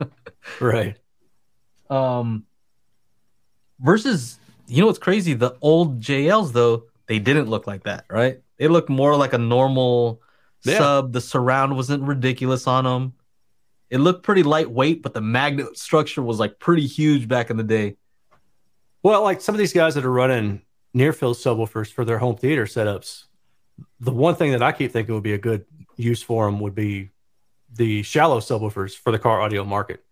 Right. Um versus you know what's crazy? The old jls though they didn't look like that right? They looked more like a normal Yeah. sub. The surround wasn't ridiculous on them it looked pretty lightweight but the magnet structure was like pretty huge back in the day. Well, like some of these guys that are running near field subwoofers for their home theater setups, the one thing that I keep thinking would be a good use for them would be the shallow subwoofers for the car audio market.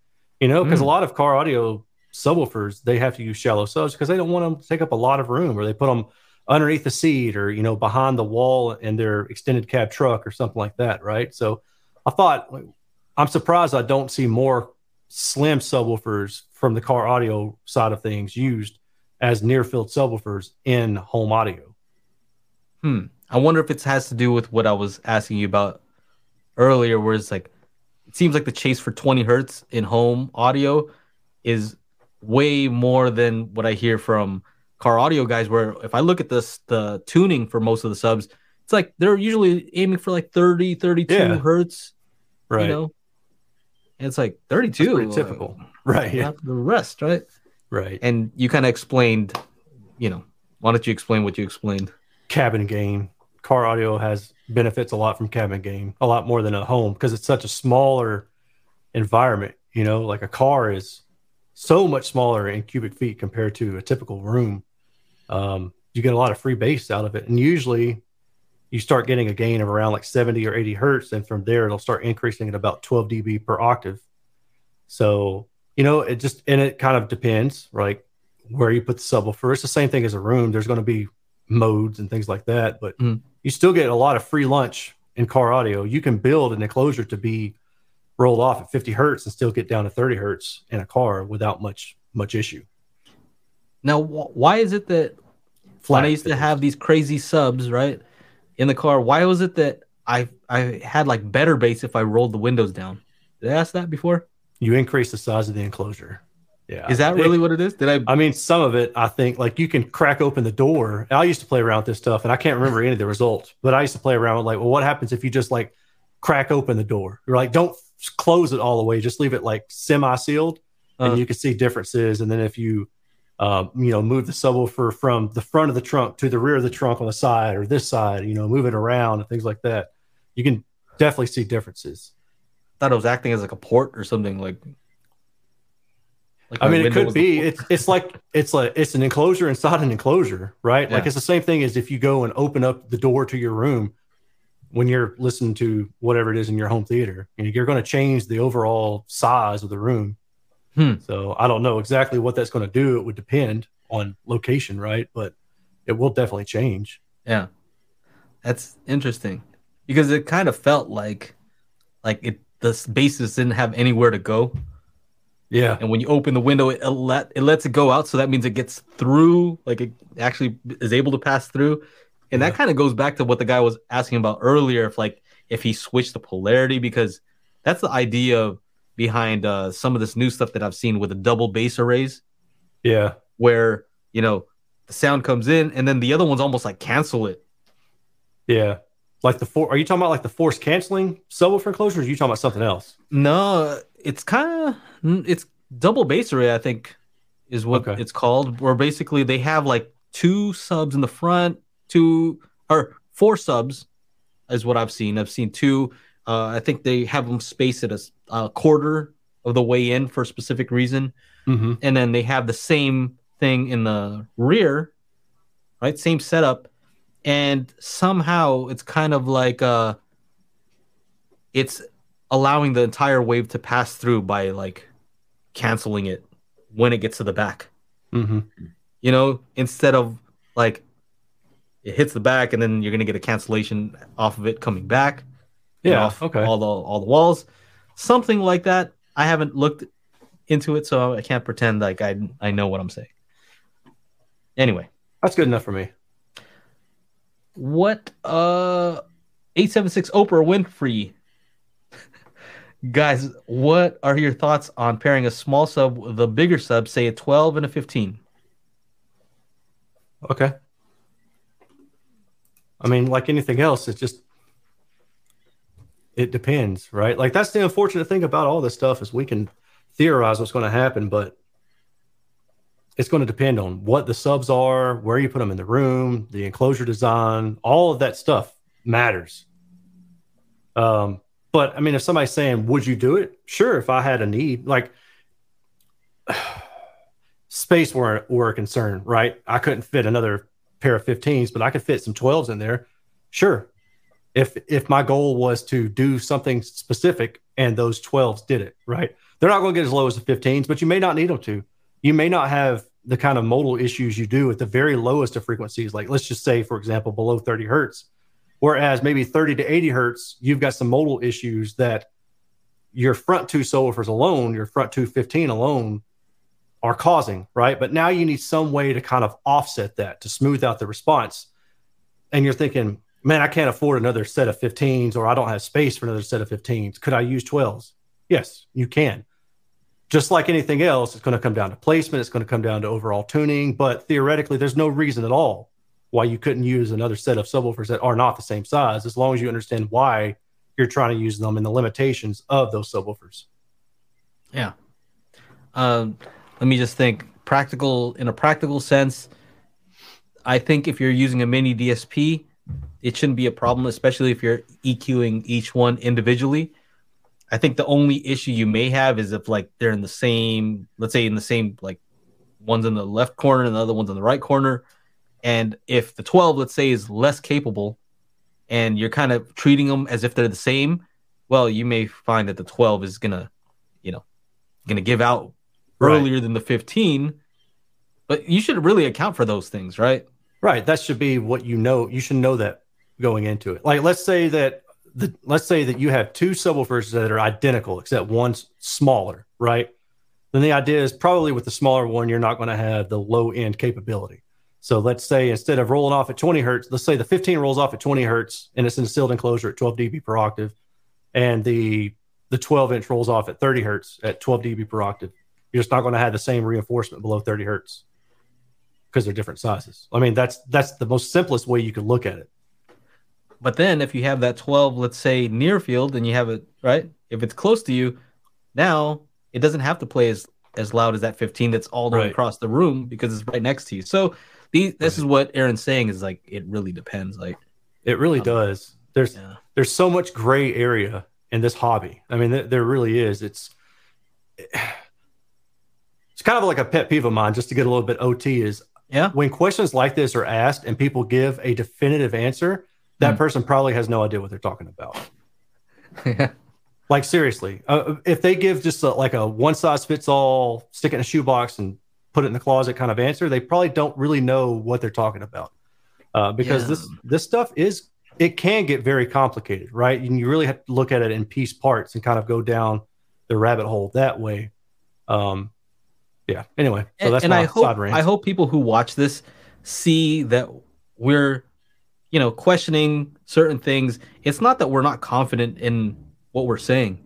You know, because a Mm. lot of car audio subwoofers they have to use shallow subs because they don't want them to take up a lot of room, or they put them underneath the seat, or you know, behind the wall in their extended cab truck, or something like that, right? So, I thought I'm surprised I don't see more slim subwoofers from the car audio side of things used as near field subwoofers in home audio. hmm i wonder if it has to do with what i was asking you about earlier where it's like it seems like the chase for 20 hertz in home audio is way more than what I hear from car audio guys. Where if I look at this, the tuning for most of the subs, it's like they're usually aiming for like 30, 32 Yeah. hertz, Right. you know? And it's like That's 32. pretty typical. Right. uh, Yeah. the rest, right? Right. And you kind of explained, you know, why don't you explain what you explained? cabin gain. Car audio has benefits a lot from cabin gain, a lot more than a home because it's such a smaller environment. You know, like a car is so much smaller in cubic feet compared to a typical room. Um, you get a lot of free bass out of it, and usually you start getting a gain of around like 70 or 80 hertz. And from there, it'll start increasing at about 12 dB per octave. So, you know, it just, and it kind of depends, right? Where you put the subwoofer. It's the same thing as a room. There's going to be modes and things like that, but Mm. You still get a lot of free lunch in car audio. You can build an enclosure to be rolled off at 50 hertz and still get down to 30 hertz in a car without much, much issue. Now, wh- why is it that when I used to have these crazy subs right in the car? Why was it that I I had like better bass if I rolled the windows down? Did I ask that before? you increase the size of the enclosure. Yeah. Is that It- really what it is? Did I? I mean, some of it, I think, like you can crack open the door. I used to play around with this stuff, and I can't remember any of the results, but I used to play around with like, well, what happens if you just like crack open the door? You're like, don't close it all the way, just leave it like semi sealed, Uh. and you can see differences. And then if you, um, you know, move the subwoofer from the front of the trunk to the rear of the trunk on the side or this side, you know, move it around and things like that, you can definitely see differences. thought it was acting as like a port or something like. Like I mean, it could be. It's it's like it's like it's an enclosure inside an enclosure, right? Like it's the same thing as if you go and open up the door to your room when you're listening to whatever it is in your home theater. Know, you're going to change the overall size of the room. Hmm. So I don't know exactly what that's going to do. It would depend on location, right? But it will definitely change. Yeah, that's interesting because it kind of felt like, like it the bases didn't have anywhere to go, Yeah. and when you open the window, it let it lets it go out, so that means it gets through, like it actually is able to pass through, and that kind of goes back to what the guy was asking about earlier, if like if he switched the polarity, because that's the idea behind uh, some of this new stuff that I've seen with the double bass arrays Yeah. where you know the sound comes in and then the other ones almost like cancel it. Yeah. Like the for are you talking about like the force canceling subwoofer enclosure? Or are you talking about something else? No, it's kind of it's double bass array. I think is what Okay. it's called. Where basically they have like two subs in the front, two or four subs is what I've seen. I've seen two. Uh, I think they have them spaced at a, a quarter of the way in for a specific reason. Mm-hmm. and then they have the same thing in the rear, right? Same setup, and somehow it's kind of like uh, it's allowing the entire wave to pass through by like canceling it when it gets to the back. Mm-hmm. You know, instead of like it hits the back and then you're gonna get a cancellation off of it coming back. Yeah. off Okay. all the all the walls, something like that. I haven't looked into it, so I can't pretend like I I know what I'm saying. Anyway, That's good enough for me. what uh 876 Oprah Winfrey guys, what are your thoughts on pairing a small sub with a bigger sub, say a 12 and a 15? Okay. I mean, like anything else, it's just it depends, right? Like that's the unfortunate thing about all this stuff is we can theorize what's going to happen, but it's going to depend on what the subs are, where you put them in the room, the enclosure design, all of that stuff matters. Um, but I mean, if somebody's saying, "Would you do it?" Sure, if I had a need, like space were were a concern, right? I couldn't fit another pair of 15s, but I could fit some 12s in there. Sure. If if my goal was to do something specific and those 12s did it, right? They're not going to get as low as the 15s, but you may not need them to. You may not have the kind of modal issues you do at the very lowest of frequencies. Like let's just say, for example, below 30 hertz. Whereas maybe 30 to 80 hertz, you've got some modal issues that your front two subwoofers alone, your front two 15 alone are causing, right? But now you need some way to kind of offset that to smooth out the response. And you're thinking, man, I can't afford another set of 15s or I don't have space for another set of 15s. Could I use 12s? Yes, you can. Just like anything else, it's going to come down to placement, it's going to come down to overall tuning, but theoretically, there's no reason at all why you couldn't use another set of subwoofers that are not the same size as long as you understand why you're trying to use them and the limitations of those subwoofers. Yeah. Um, let me just think. Practical in a practical sense, I think if you're using a miniDSP, it shouldn't be a problem, especially if you're EQing each one individually. I think the only issue you may have is if like they're in the same, let's say in the same like one's in the left corner and the other one's in the right corner. And if the 12, let's say, is less capable and you're kind of treating them as if they're the same, well, you may find that the 12 is gonna, you know, gonna give out Right. earlier than the 15. But you should really account for those things, right? Right. That should be what you know. You should know that going into it. Like let's say that the let's say that you have two subwoofers that are identical except one's smaller, right? Then the idea is probably with the smaller one, you're not going to have the low end capability. So let's say instead of rolling off at 20 hertz, let's say the 15 rolls off at 20 hertz and it's in a sealed enclosure at 12 dB per octave, and the the 12 inch rolls off at 30 hertz at 12 dB per octave. You're just not going to have the same reinforcement below 30 hertz because they're different sizes. I mean, that's that's the most simplest way you could look at it. But then if you have that 12, let's say near field, and you have it right, if it's close to you, now it doesn't have to play as as loud as that 15 that's all the way across the room because it's right next to you. So these, this is what Erin's saying is like it really depends. Like It really Um, does. There's yeah. there's so much gray area in this hobby. I mean, there, there really is. It's it's kind of like a pet peeve of mine. Just to get a little bit OT is Yeah. when questions like this are asked and people give a definitive answer, that Hmm. person probably has no idea what they're talking about. yeah. Like seriously, uh, if they give just a, like a one size fits all, stick it in a shoebox and put it in the closet kind of answer, they probably don't really know what they're talking about. Uh, because Yeah. this this stuff is it can get very complicated, right? And you really have to look at it in piece parts and kind of go down the rabbit hole that way. Um, yeah. Anyway, so and, that's and my I hope side rant. I hope people who watch this see that we're, you know, questioning certain things. It's not that we're not confident in what we're saying.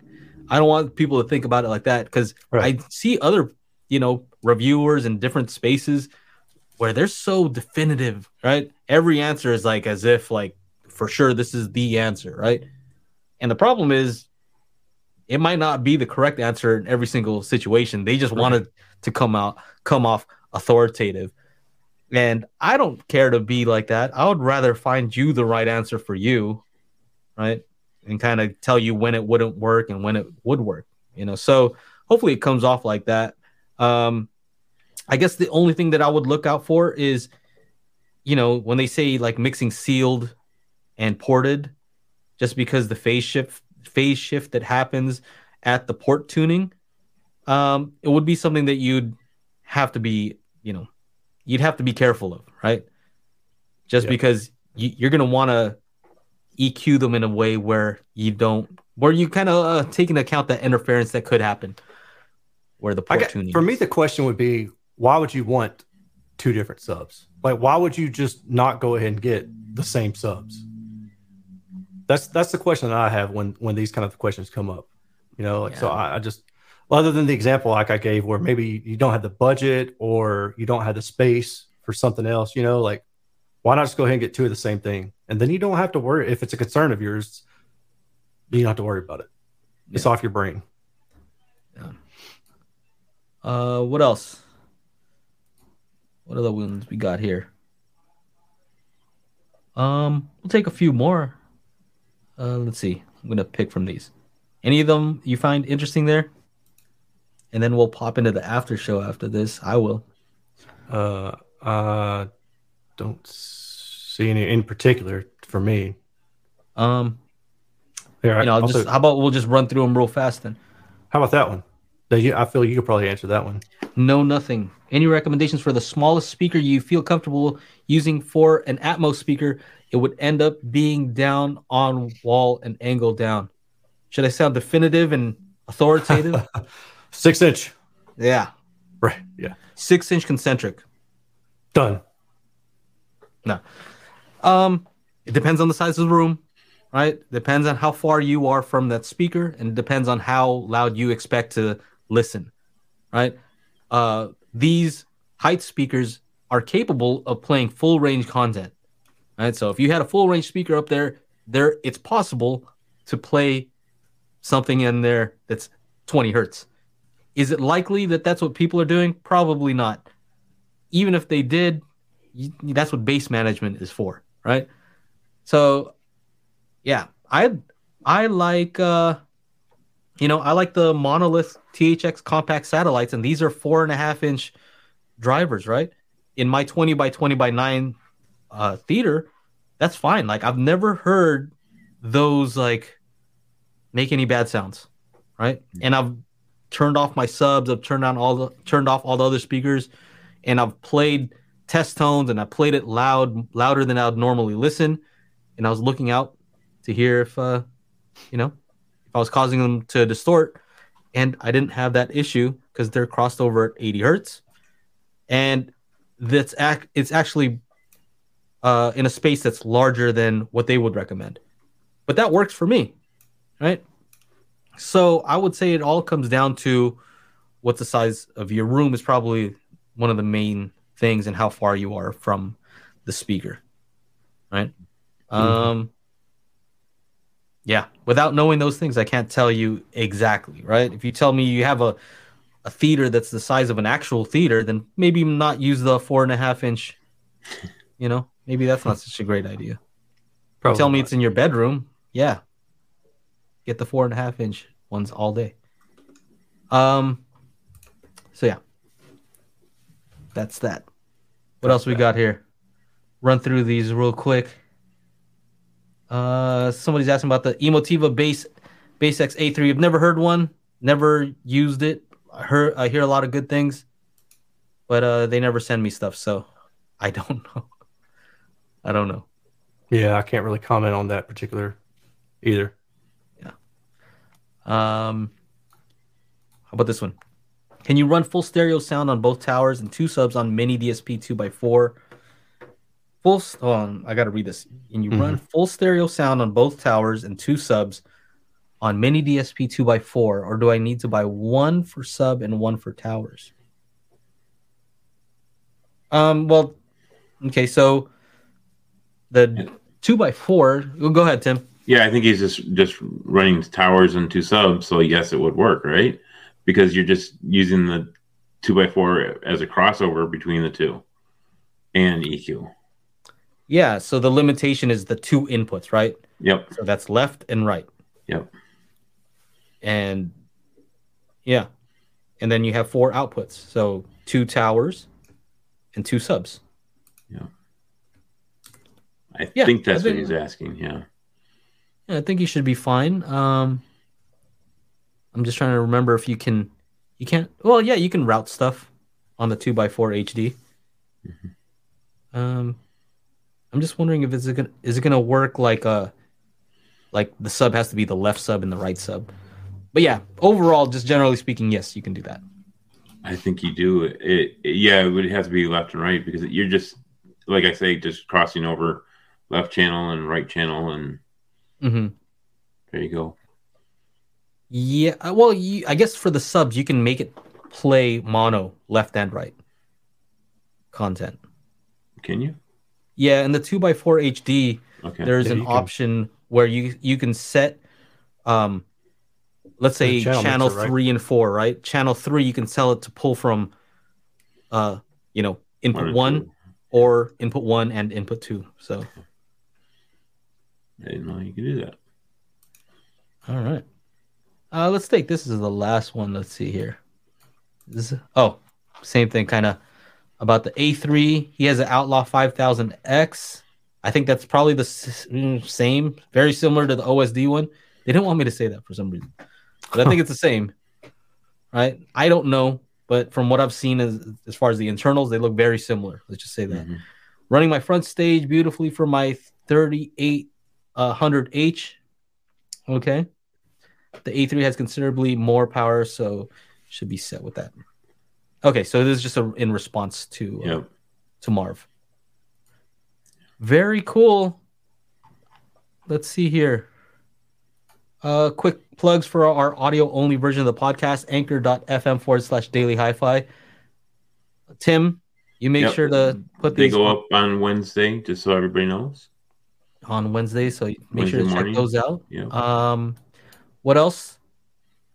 I don't want people to think about it like that because Right. I see other, you know, reviewers in different spaces where they're so definitive, right? Every answer is like as if like for sure this is the answer, right? And the problem is it might not be the correct answer in every single situation. They just Right. wanted to come out come off authoritative. And I don't care to be like that. I would rather find you the right answer for you, right? And kind of tell you when it wouldn't work and when it would work, you know. So hopefully it comes off like that. Um I guess the only thing that I would look out for is you know, when they say like mixing sealed and ported just because the phase shift phase shift that happens at the port tuning um it would be something that you'd have to be you know you'd have to be careful of right just Yeah. because you, you're going to want to eq them in a way where you don't where you kind of uh, take into account that interference that could happen where the port got, tuning for me, the question would be, why would you want two different subs? Like, why would you just not go ahead and get the same subs? That's that's the question that I have when when these kind of questions come up. You know, like, so I, I just other than the example like I gave, where maybe you don't have the budget or you don't have the space for something else. You know, like why not just go ahead and get two of the same thing, and then you don't have to worry if it's a concern of yours. You don't have to worry about it. It's off your brain. Uh, what else? What other ones we got here? Um, we'll take a few more. Uh, let's see. I'm gonna pick from these. Any of them you find interesting there? And then we'll pop into the after show after this. I will. Uh, uh, don't see any in particular for me. Um, Here, you know, I'll also- just how about we'll just run through them real fast then. how about that one? I feel you could probably answer that one. No, nothing. Any recommendations for the smallest speaker you feel comfortable using for an Atmos speaker? It would end up being down on wall and angle down. Should I sound definitive and authoritative? Six inch, yeah, right? Yeah, six inch concentric. done. No, um, it depends on the size of the room, right? Depends on how far you are from that speaker, and depends on how loud you expect to listen, right? Uh, these height speakers are capable of playing full range content, right? So if you had a full range speaker up there, there it's possible to play something in there that's 20 hertz. Is it likely that that's what people are doing? Probably not. Even if they did, you, that's what bass management is for, right? So, yeah, I I like uh, you know I like the monolith THX compact satellites, and these are four and a half inch drivers, right? In my twenty by twenty by nine uh, theater, that's fine. Like I've never heard those like make any bad sounds, right? And I've turned off my subs, I've turned on all the turned off all the other speakers, and I've played test tones and I played it loud, louder than I would normally listen. And I was looking out to hear if uh, you know, if I was causing them to distort, and I didn't have that issue because they're crossed over at 80 hertz, and that's ac- it's actually uh, in a space that's larger than what they would recommend. But that works for me, right? So I would say it all comes down to what the size of your room is probably one of the main things and how far you are from the speaker, right? Mm-hmm. Um, yeah, without knowing those things, I can't tell you exactly, right? If you tell me you have a a theater that's the size of an actual theater, then maybe not use the four and a half inch. You know, maybe that's not such a great idea. Probably tell me not. it's in your bedroom. Yeah, get the four and a half inch ones all day. Um. So yeah, that's that. What else we got here? Run through these real quick. Uh, somebody's asking about the Emotiva Base BasX A3. I've never heard one, never used it. I heard I hear a lot of good things, but uh, they never send me stuff, so I don't know. I don't know. Yeah, I can't really comment on that particular either. Yeah. Um, how about this one? Can you run full stereo sound on both towers and two subs on miniDSP 2x4 full. um, on, I got to read this. And you mm-hmm. run full stereo sound on both towers and two subs on miniDSP two by four, or do I need to buy one for sub and one for towers? Um. Well, okay. So the two by four. Go ahead, Tim. Yeah, I think he's just just running towers and two subs. So yes, it would work, right? Because you're just using the two by four as a crossover between the two and EQ. Yeah, so the limitation is the two inputs, right? Yep. So that's left and right. Yep. And yeah. And then you have four outputs. So two towers and two subs. Yeah. I yeah, think that's I think, what he's asking. Yeah. Yeah, I think you should be fine. Um I'm just trying to remember if you can you can't well yeah, you can route stuff on the two by four HD. Mm-hmm. Um I'm just wondering if it's gonna is it gonna work like a uh, like the sub has to be the left sub and the right sub. But yeah, overall, just generally speaking, yes, you can do that. I think you do. It, it yeah, it would have to be left and right because you're just like I say, just crossing over left channel and right channel, and mm-hmm. there you go. Yeah, uh, well, you, I guess for the subs, you can make it play mono left and right content. Can you? Yeah, in the two x four HD, okay. there's yeah, an option can... where you you can set, um, let's say channel, channel mixer, three right? and four, right? Channel three, you can tell it to pull from, uh, you know, input one, one or input one and input two. So, I didn't know you could do that. All right. Uh, let's take this is the last one. Let's see here. This is, oh, same thing, kind of about the A3. He has an Outlaw 5000X. I think that's probably the mm, same, very similar to the OSD one. They didn't want me to say that for some reason, but I think it's the same, right? I don't know, but from what I've seen as as far as the internals, they look very similar. Let's just say that. Mm-hmm. Running my front stage beautifully for my 3800H. Uh, okay. The A3 has considerably more power, so should be set with that. Okay, so this is just a, in response to uh, yep. to Marv. Very cool. Let's see here. Uh, quick plugs for our audio only version of the podcast anchor.fm forward slash daily hi fi. Tim, you make yep. sure to put these. They go up on Wednesday, just so everybody knows. On Wednesday, so make Wednesday sure to morning. check those out. Yeah. Um, what else?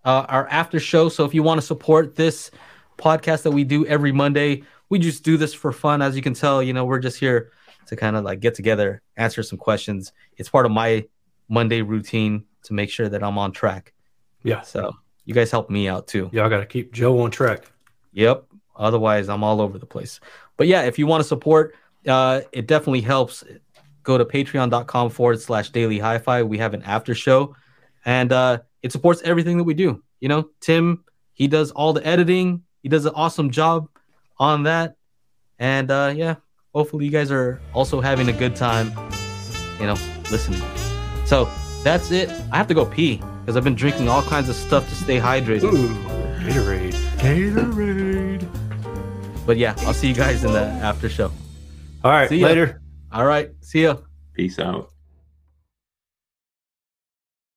Uh, our after show. So if you want to support this podcast that we do every Monday. We just do this for fun. As you can tell, you know, we're just here to kind of like get together, answer some questions. It's part of my Monday routine to make sure that I'm on track. Yeah. So you guys help me out too. Y'all got to keep Joe on track. Yep. Otherwise, I'm all over the place. But yeah, if you want to support, uh, it definitely helps go to patreon.com forward slash daily hi-fi. We have an after show and uh, it supports everything that we do. You know, Tim, he does all the editing. He does an awesome job on that. And uh, yeah, hopefully you guys are also having a good time, you know, listening. So that's it. I have to go pee because I've been drinking all kinds of stuff to stay hydrated. Ooh, Gatorade. Gatorade. But yeah, I'll see you guys in the after show. All right, See ya. later. All right, see ya. Peace out.